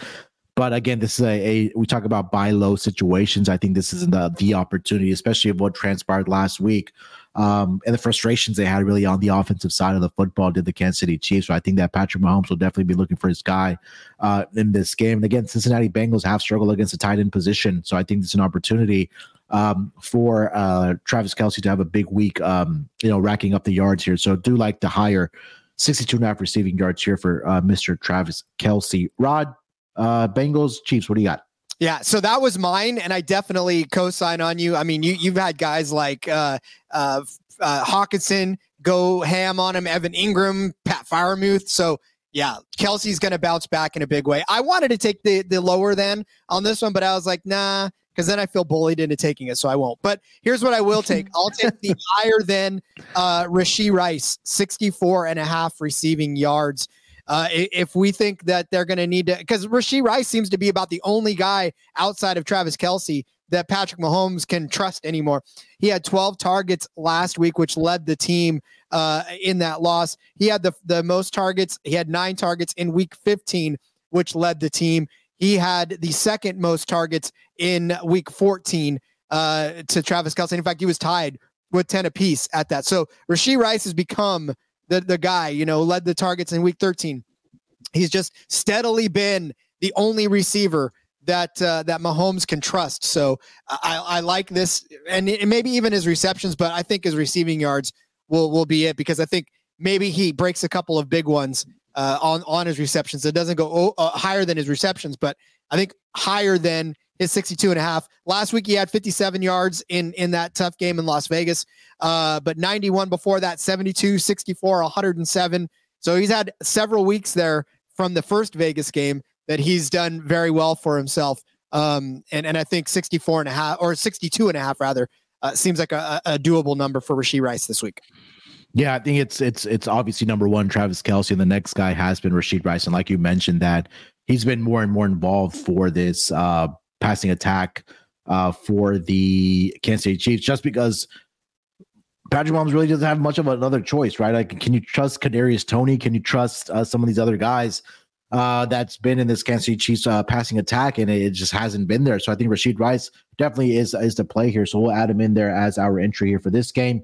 But again, this is a, a we talk about buy low situations. I think this is the the opportunity, especially of what transpired last week. Um, and the frustrations they had really on the offensive side of the football did the Kansas City Chiefs. So I think that Patrick Mahomes will definitely be looking for his guy uh, in this game. And again, Cincinnati Bengals have struggled against the tight end position. So I think it's an opportunity um, for uh, Travis Kelce to have a big week, um, you know, racking up the yards here. So do like the higher 62 and a half receiving yards here for uh, Mr. Travis Kelce. Rod, uh, Bengals, Chiefs, what do you got? Yeah, so that was mine, and I definitely co-sign on you. I mean, you you've had guys like uh, uh, uh, Hockenson go ham on him, Evan Engram, Pat Freiermuth. So yeah, Kelce's going to bounce back in a big way. I wanted to take the the lower then on this one, but I was like, nah, because then I feel bullied into taking it, so I won't. But here's what I will take. I'll take the higher than uh, Rice, 64 and a half receiving yards. Uh, if we think that they're going to need to, because Rashee Rice seems to be about the only guy outside of Travis Kelce that Patrick Mahomes can trust anymore. He had 12 targets last week, which led the team uh, in that loss. He had the, the most targets. He had nine targets in week 15, which led the team. He had the second most targets in week 14 uh, to Travis Kelce. In fact, he was tied with 10 apiece at that. So Rashee Rice has become the, the guy, you know, led the targets in week 13. He's just steadily been the only receiver that uh, that Mahomes can trust. So I, I like this, and maybe even his receptions, but I think his receiving yards will will be it because I think maybe he breaks a couple of big ones uh, on on his receptions. It doesn't go uh, higher than his receptions, but I think higher than his 62 and a half. Last week he had 57 yards in in that tough game in Las Vegas. Uh, but 91 before that, 72, 64, 107. So he's had several weeks there from the first Vegas game that he's done very well for himself. Um, and, and I think 64 and a half or 62 and a half rather uh, seems like a, a doable number for Rashee Rice this week. Yeah, I think it's it's it's obviously number one, Travis Kelce, and the next guy has been Rashee Rice. And like you mentioned, that he's been more and more involved for this uh passing attack uh for the Kansas City Chiefs, just because Patrick Mahomes really doesn't have much of another choice, right? Like, can you trust Kadarius Toney? Can you trust uh, some of these other guys uh, that's been in this Kansas City Chiefs uh, passing attack, and it just hasn't been there. So I think Rashee Rice definitely is is the play here. So we'll add him in there as our entry here for this game.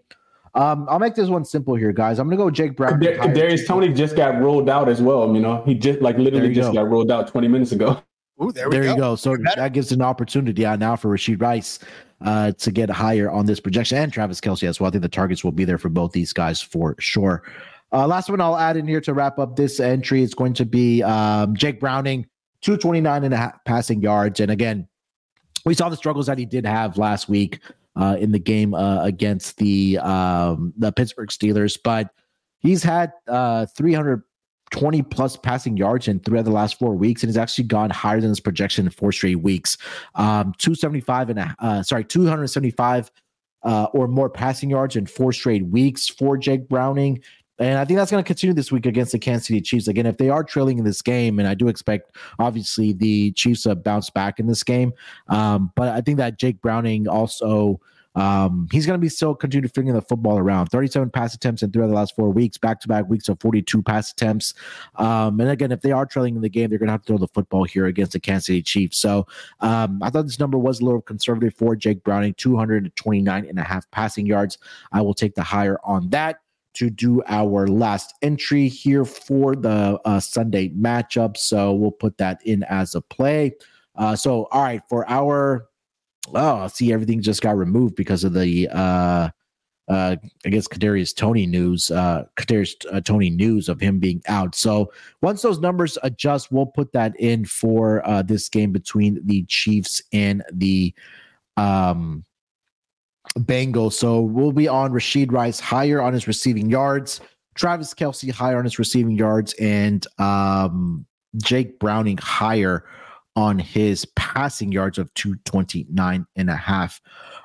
Um, I'll make this one simple here, guys. I'm gonna go Jake Brown. Darius Toney just got rolled out as well. You know, he just like literally just go. got rolled out 20 minutes ago. Ooh, there, there go. you go. So that gives an opportunity yeah, now for Rashee Rice uh, to get higher on this projection and Travis Kelce as well. I think the targets will be there for both these guys for sure. Uh, last one I'll add in here to wrap up this entry is going to be um, Jake Browning, 229 and a half passing yards. And again, we saw the struggles that he did have last week uh, in the game uh, against the um, the Pittsburgh Steelers, but he's had uh, 320 plus passing yards in three of the last four weeks, and he's actually gone higher than his projection in four straight weeks. Um, 275 and uh, sorry, 275 uh, or more passing yards in four straight weeks for Jake Browning. And I think that's going to continue this week against the Kansas City Chiefs. Again, if they are trailing in this game, and I do expect obviously the Chiefs to bounce back in this game, um, but I think that Jake Browning also. Um, he's going to be still figure the football around. 37 pass attempts in three of the last four weeks, back to back weeks of 42 pass attempts. Um, and again, if they are trailing in the game, they're going to have to throw the football here against the Kansas City Chiefs. So um, I thought this number was a little conservative for Jake Browning, 229 and a half passing yards. I will take the higher on that to do our last entry here for the uh, Sunday matchup. So we'll put that in as a play. Uh, so, all right, for our, oh, see, everything just got removed because of the, uh, uh, I guess Kadarius Toney news, uh, Kadarius uh, Toney news of him being out. So once those numbers adjust, we'll put that in for uh, this game between the Chiefs and the um Bengals. So we'll be on Rashee Rice higher on his receiving yards, Travis Kelce higher on his receiving yards, and um, Jake Browning higher on his passing yards of 229 and a half.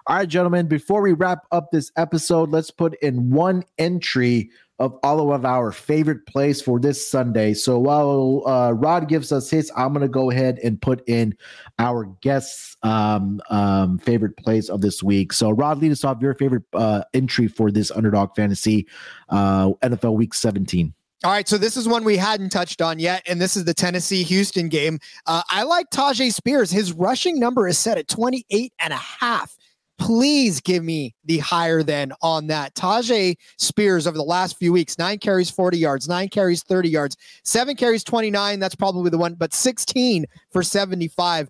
All right, gentlemen, before we wrap up this episode, let's put in one entry of all of our favorite plays for this Sunday. So while uh, Rod gives us his, I'm going to go ahead and put in our guests' um, um, favorite plays of this week. So Rod, lead us off your favorite uh, entry for this underdog fantasy uh, NFL Week 17. All right, so this is one we hadn't touched on yet, and this is the Tennessee Houston game. Uh, I like Tyjae Spears. His rushing number is set at 28 and a half please give me the higher than on that. Tyjae Spears over the last few weeks, nine carries, 40 yards, nine carries, 30 yards, seven carries, 29. That's probably the one, but 16 for 75.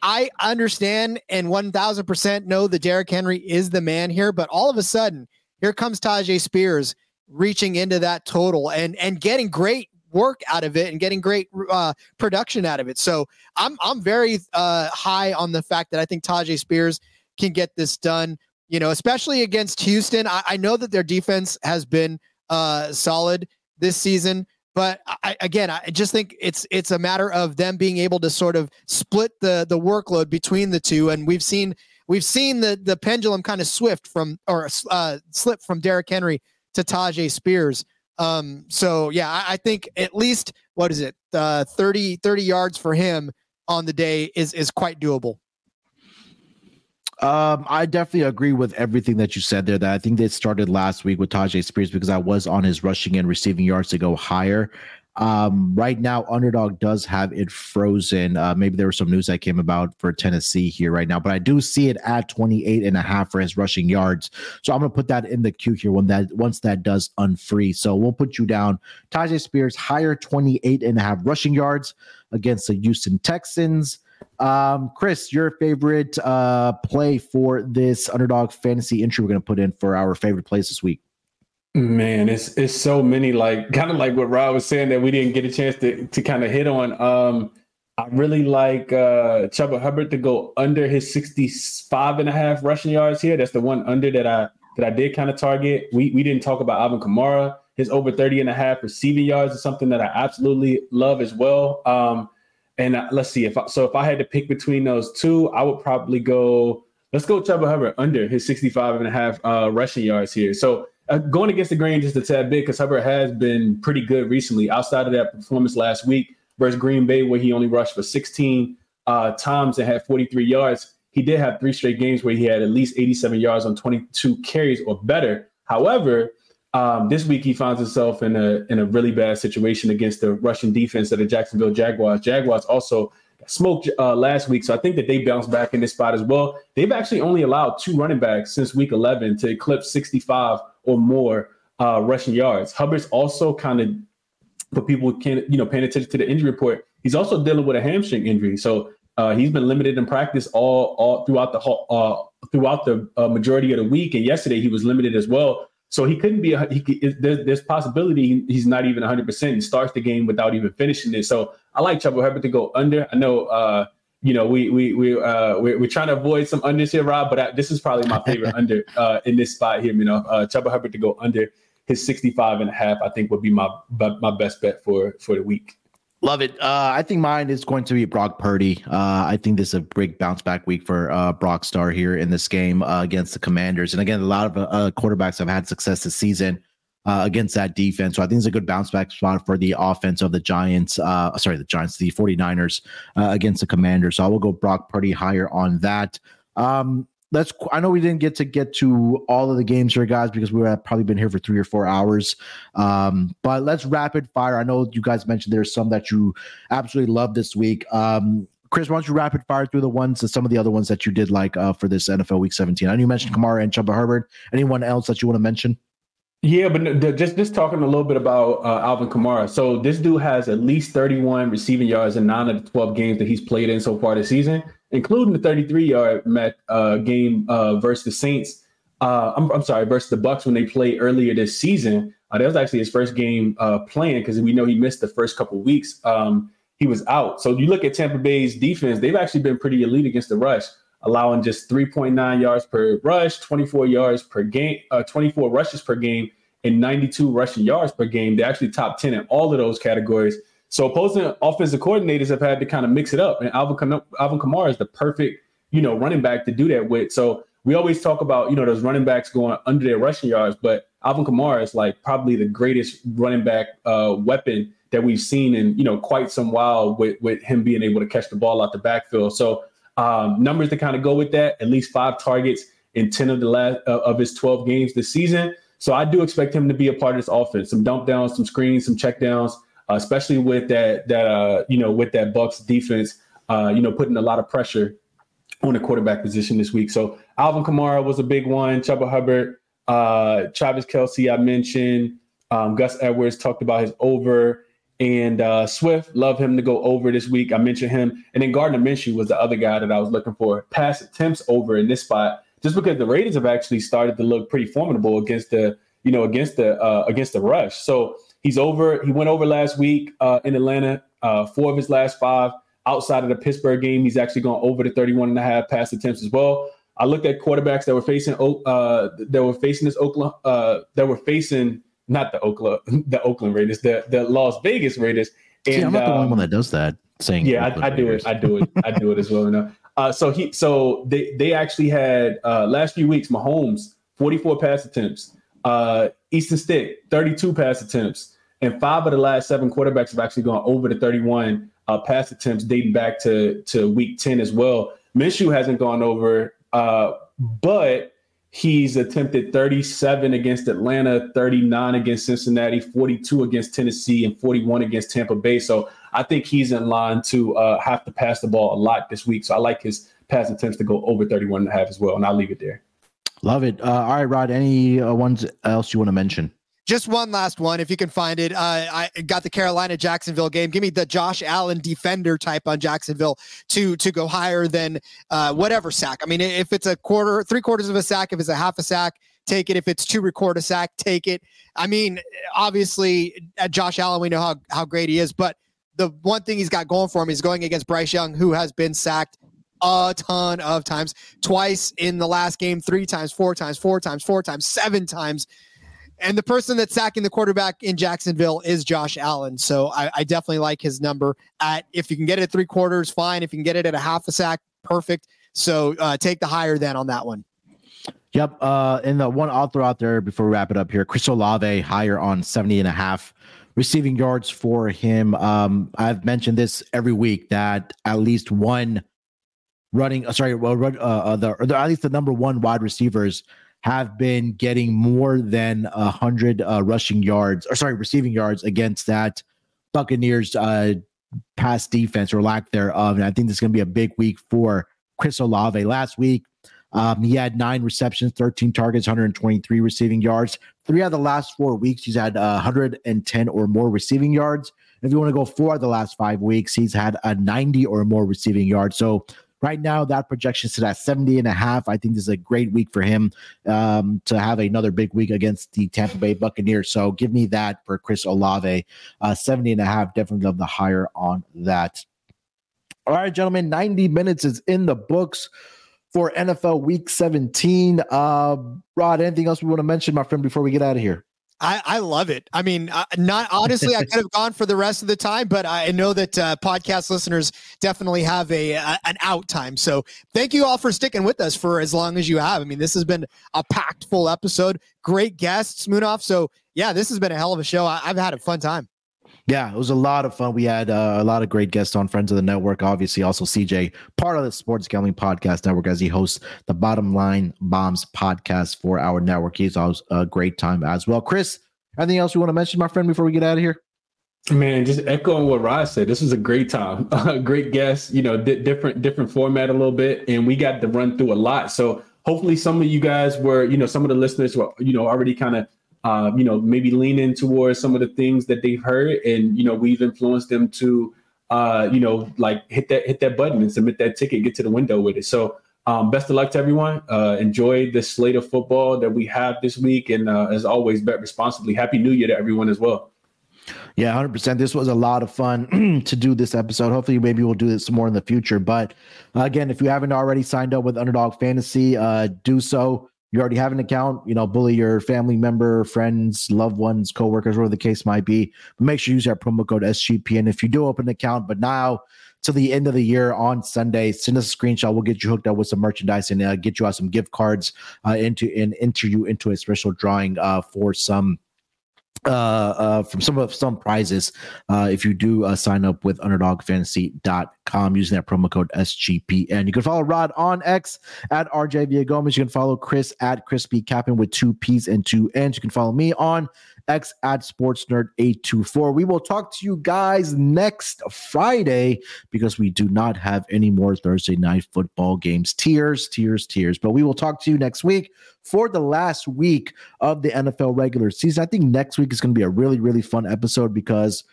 I understand and 1000% know that Derrick Henry is the man here, but all of a sudden, here comes Tyjae Spears reaching into that total and and getting great work out of it and getting great uh, production out of it. So I'm I'm very uh, high on the fact that I think Tyjae Spears can get this done. You know, especially against Houston. I, I know that their defense has been uh, solid this season, but I, again, I just think it's it's a matter of them being able to sort of split the the workload between the two. And we've seen we've seen the the pendulum kind of swift from or uh, slip from Derrick Henry to Tyjae Spears. Um, so yeah, I, I, think at least what is it, uh, 30, 30 yards for him on the day is is quite doable. Um, I definitely agree with everything that you said there. That I think they started last week with Tyjae Spears because I was on his rushing and receiving yards to go higher. Um, right now, underdog does have it frozen. Uh, maybe there was some news that came about for Tennessee here right now, but I do see it at 28 and a half for his rushing yards. So I'm gonna put that in the queue here when that once that does unfree. So we'll put you down. Tyjae Spears higher 28 and a half rushing yards against the Houston Texans. Um, Chris, your favorite uh, play for this underdog fantasy entry we're going to put in for our favorite plays this week? Man, it's it's so many like kind of like what Rob was saying that we didn't get a chance to to kind of hit on. Um, I really like uh Chuba Hubbard to go under his 65 and a half rushing yards here. That's the one under that I that I did kind of target. We we didn't talk about Alvin Kamara. His over 30 and a half receiving yards is something that I absolutely love as well. Um, and uh, let's see if I, so if I had to pick between those two, I would probably go. Let's go Chuba Hubbard under his 65 and a half uh, rushing yards here. So uh, going against the grain just a tad bit because Hubbard has been pretty good recently. Outside of that performance last week versus Green Bay, where he only rushed for 16 uh, times and had 43 yards, he did have three straight games where he had at least 87 yards on 22 carries or better. However, um, this week he finds himself in a in a really bad situation against the Russian defense of the Jacksonville Jaguars. Jaguars also smoked uh, last week, so I think that they bounced back in this spot as well. They've actually only allowed two running backs since week 11 to eclipse 65 or more uh, rushing yards. Hubbard's also kind of for people who can't you know paying attention to the injury report. He's also dealing with a hamstring injury, so uh, he's been limited in practice all all throughout the uh, throughout the uh, majority of the week, and yesterday he was limited as well. So he couldn't be. A, he, there's, there's possibility he's not even 100. percent He starts the game without even finishing it. So I like Chuba Hubbard to go under. I know. Uh, you know, we we we uh, we're, we're trying to avoid some unders here, Rob. But I, this is probably my favorite under uh, in this spot here. You know, uh, Chuba Hubbard to go under his 65 and a half. I think would be my my best bet for for the week. Love it. Uh, I think mine is going to be Brock Purdy. Uh, I think this is a big bounce back week for uh, Brock Star here in this game uh, against the Commanders. And again, a lot of uh, quarterbacks have had success this season uh, against that defense. So I think it's a good bounce back spot for the offense of the Giants. sorry, the Giants, the 49ers against the Commanders. So I will go Brock Purdy higher on that. Um, let's i know we didn't get to get to all of the games here guys because we were probably been here for three or four hours. Um, but let's rapid fire. I know you guys mentioned there's some that you absolutely love this week. Um, chris why don't you rapid fire through the ones and some of the other ones that you did like uh, for this nfl week 17 i know you mentioned kamara and chuba hubbard anyone else that you want to mention? Yeah, but just just talking a little bit about uh, Alvin Kamara. So this dude has at least 31 receiving yards in nine of the 12 games that he's played in so far this season including the 33 yard uh, game uh, versus the Saints. Uh, I'm, I'm, sorry, versus the Bucs when they played earlier this season. Uh, that was actually his first game uh, playing because we know he missed the first couple weeks. Um, he was out. So you look at Tampa Bay's defense; they've actually been pretty elite against the rush, allowing just 3.9 yards per rush, 24 yards per game, uh, 24 rushes per game, and 92 rushing yards per game. They're actually top 10 in all of those categories. So opposing offensive coordinators have had to kind of mix it up, and Alvin Alvin Kamara is the perfect you know running back to do that with. So we always talk about you know those running backs going under their rushing yards, but Alvin Kamara is like probably the greatest running back uh, weapon that we've seen in you know quite some while with with him being able to catch the ball out the backfield. So um, numbers to kind of go with that: at least five targets in ten of the last uh, of his twelve games this season. So I do expect him to be a part of this offense. Some dump downs, some screens, some check downs especially with that that uh, you know with that Bucs defense, uh, you know putting a lot of pressure on the quarterback position this week. So Alvin Kamara was a big one. Chuba Hubbard, uh, Travis Kelce, I mentioned. Um, Gus Edwards talked about his over. And uh, Swift, love him to go over this week. I mentioned him. And then Gardner Minshew was the other guy that I was looking for. Pass attempts over in this spot, just because the Raiders have actually started to look pretty formidable against the, you know, against the uh, against the rush. So He's over. He went over last week uh, in Atlanta. Uh, four of his last five outside of the Pittsburgh game, he's actually gone over the 31 and a half pass attempts as well. I looked at quarterbacks that were facing uh, that were facing this Oakland uh, that were facing not the Oakland the Oakland Raiders the the Las Vegas Raiders. And, See, I'm not the only um, one that does that. Saying yeah, I, I, do it. I do it. I do it as well. You know? uh, so he so they they actually had uh, last few weeks Mahomes 44 pass attempts, uh, Easton Stick 32 pass attempts, and five of the last seven quarterbacks have actually gone over the 31 uh, pass attempts dating back to, to week 10 as well. Minshew hasn't gone over, uh, but he's attempted 37 against Atlanta, 39 against Cincinnati, 42 against Tennessee, and 41 against Tampa Bay. So I think he's in line to uh, have to pass the ball a lot this week. So I like his pass attempts to go over 31 and a half as well. And I'll leave it there. Love it. Uh, all right, Rod, any uh, ones else you want to mention? Just one last one, if you can find it. Uh, I got the Carolina Jacksonville game. Give me the Josh Allen defender type on Jacksonville to to go higher than uh, whatever sack. I mean, if it's a quarter, three quarters of a sack, if it's a half a sack, take it. If it's two record a sack, take it. I mean, obviously, at Josh Allen, we know how how great he is, but the one thing he's got going for him is going against Bryce Young, who has been sacked a ton of times, twice in the last game, three times, four times, four times, four times, seven times. And the person that's sacking the quarterback in Jacksonville is Josh Allen. So I, I, definitely like his number. At if you can get it at three quarters, fine. If you can get it at a half a sack, perfect. So uh, take the higher then on that one. Yep. Uh, and the one author out there before we wrap it up here, Chris Olave higher on 70 and a half receiving yards for him. Um, I've mentioned this every week that at least one running, uh, sorry, well, uh, uh, the, or at least the number one wide receivers have been getting more than a hundred uh, rushing yards, or sorry, receiving yards against that Buccaneers uh, pass defense or lack thereof. And I think this is going to be a big week for Chris Olave. Last week, um, he had nine receptions, 13 targets, 123 receiving yards. Three out of the last four weeks, he's had uh, 110 or more receiving yards. If you want to go four of the last five weeks, he's had a 90 or more receiving yards. So right now, that projection is at 70 and a half. I think this is a great week for him um, to have another big week against the Tampa Bay Buccaneers. So give me that for Chris Olave. Uh, 70 and a half, definitely love the higher on that. All right, gentlemen, 90 minutes is in the books for NFL Week 17. Uh, Rod, anything else we want to mention, my friend, before we get out of here? I, I love it. I mean, uh, not honestly, I could have gone for the rest of the time, but I know that uh, podcast listeners definitely have a, a, an out time. So thank you all for sticking with us for as long as you have. I mean, this has been a packed full episode. Great guests, Munaf. So yeah, this has been a hell of a show. I, I've had a fun time. Yeah, it was a lot of fun. We had uh, a lot of great guests on Friends of the Network. Obviously, also CJ, part of the Sports Gambling Podcast Network, as he hosts the Bottom Line Bombs podcast for our network. He's always a great time as well. Chris, anything else you want to mention, my friend, before we get out of here? Man, just echoing what Rod said, this was a great time. Great guest, you know, di- different different format a little bit, and we got to run through a lot. So hopefully, some of you guys were, you know, some of the listeners were, you know, already kind of uh, you know, maybe lean in towards some of the things that they've heard, and you know, we've influenced them to, uh, you know, like hit that hit that button and submit that ticket, get to the window with it. So, um, best of luck to everyone. Uh, enjoy the slate of football that we have this week, and uh, as always, bet responsibly. Happy New Year to everyone as well. Yeah, 100%. This was a lot of fun to do this episode. Hopefully, maybe we'll do this more in the future. But again, if you haven't already signed up with Underdog Fantasy, uh, do so you already have an account, you know, bully your family member, friends, loved ones, coworkers, whatever the case might be. But make sure you use that promo code SGPN. And if you do open an account, but now to the end of the year on Sunday, send us a screenshot. We'll get you hooked up with some merchandise and uh, get you out some gift cards uh, into and enter you into a special drawing uh, for some uh, uh, from some of some prizes uh, if you do uh, sign up with underdogfantasy.com using that promo code SGPN. And you can follow Rod on X at RJ Villagomez. You can follow Chris at Crispy Capping with two P's and two N's. You can follow me on X at Sports Nerd 824. We will talk to you guys next Friday because we do not have any more Thursday night football games. Tears, tears, tears. But we will talk to you next week for the last week of the NFL regular season. I think next week is going to be a really, really fun episode because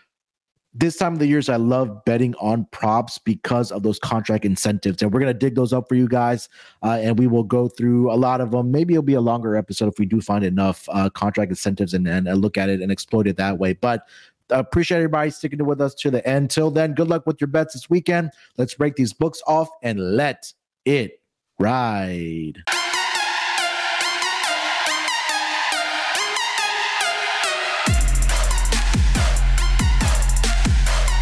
this time of the years, I love betting on props because of those contract incentives. And we're going to dig those up for you guys. Uh, and we will go through a lot of them. Maybe it'll be a longer episode if we do find enough uh, contract incentives and, and, and look at it and exploit it that way. But appreciate everybody sticking with us to the end. Till then, good luck with your bets this weekend. Let's break these books off and let it ride.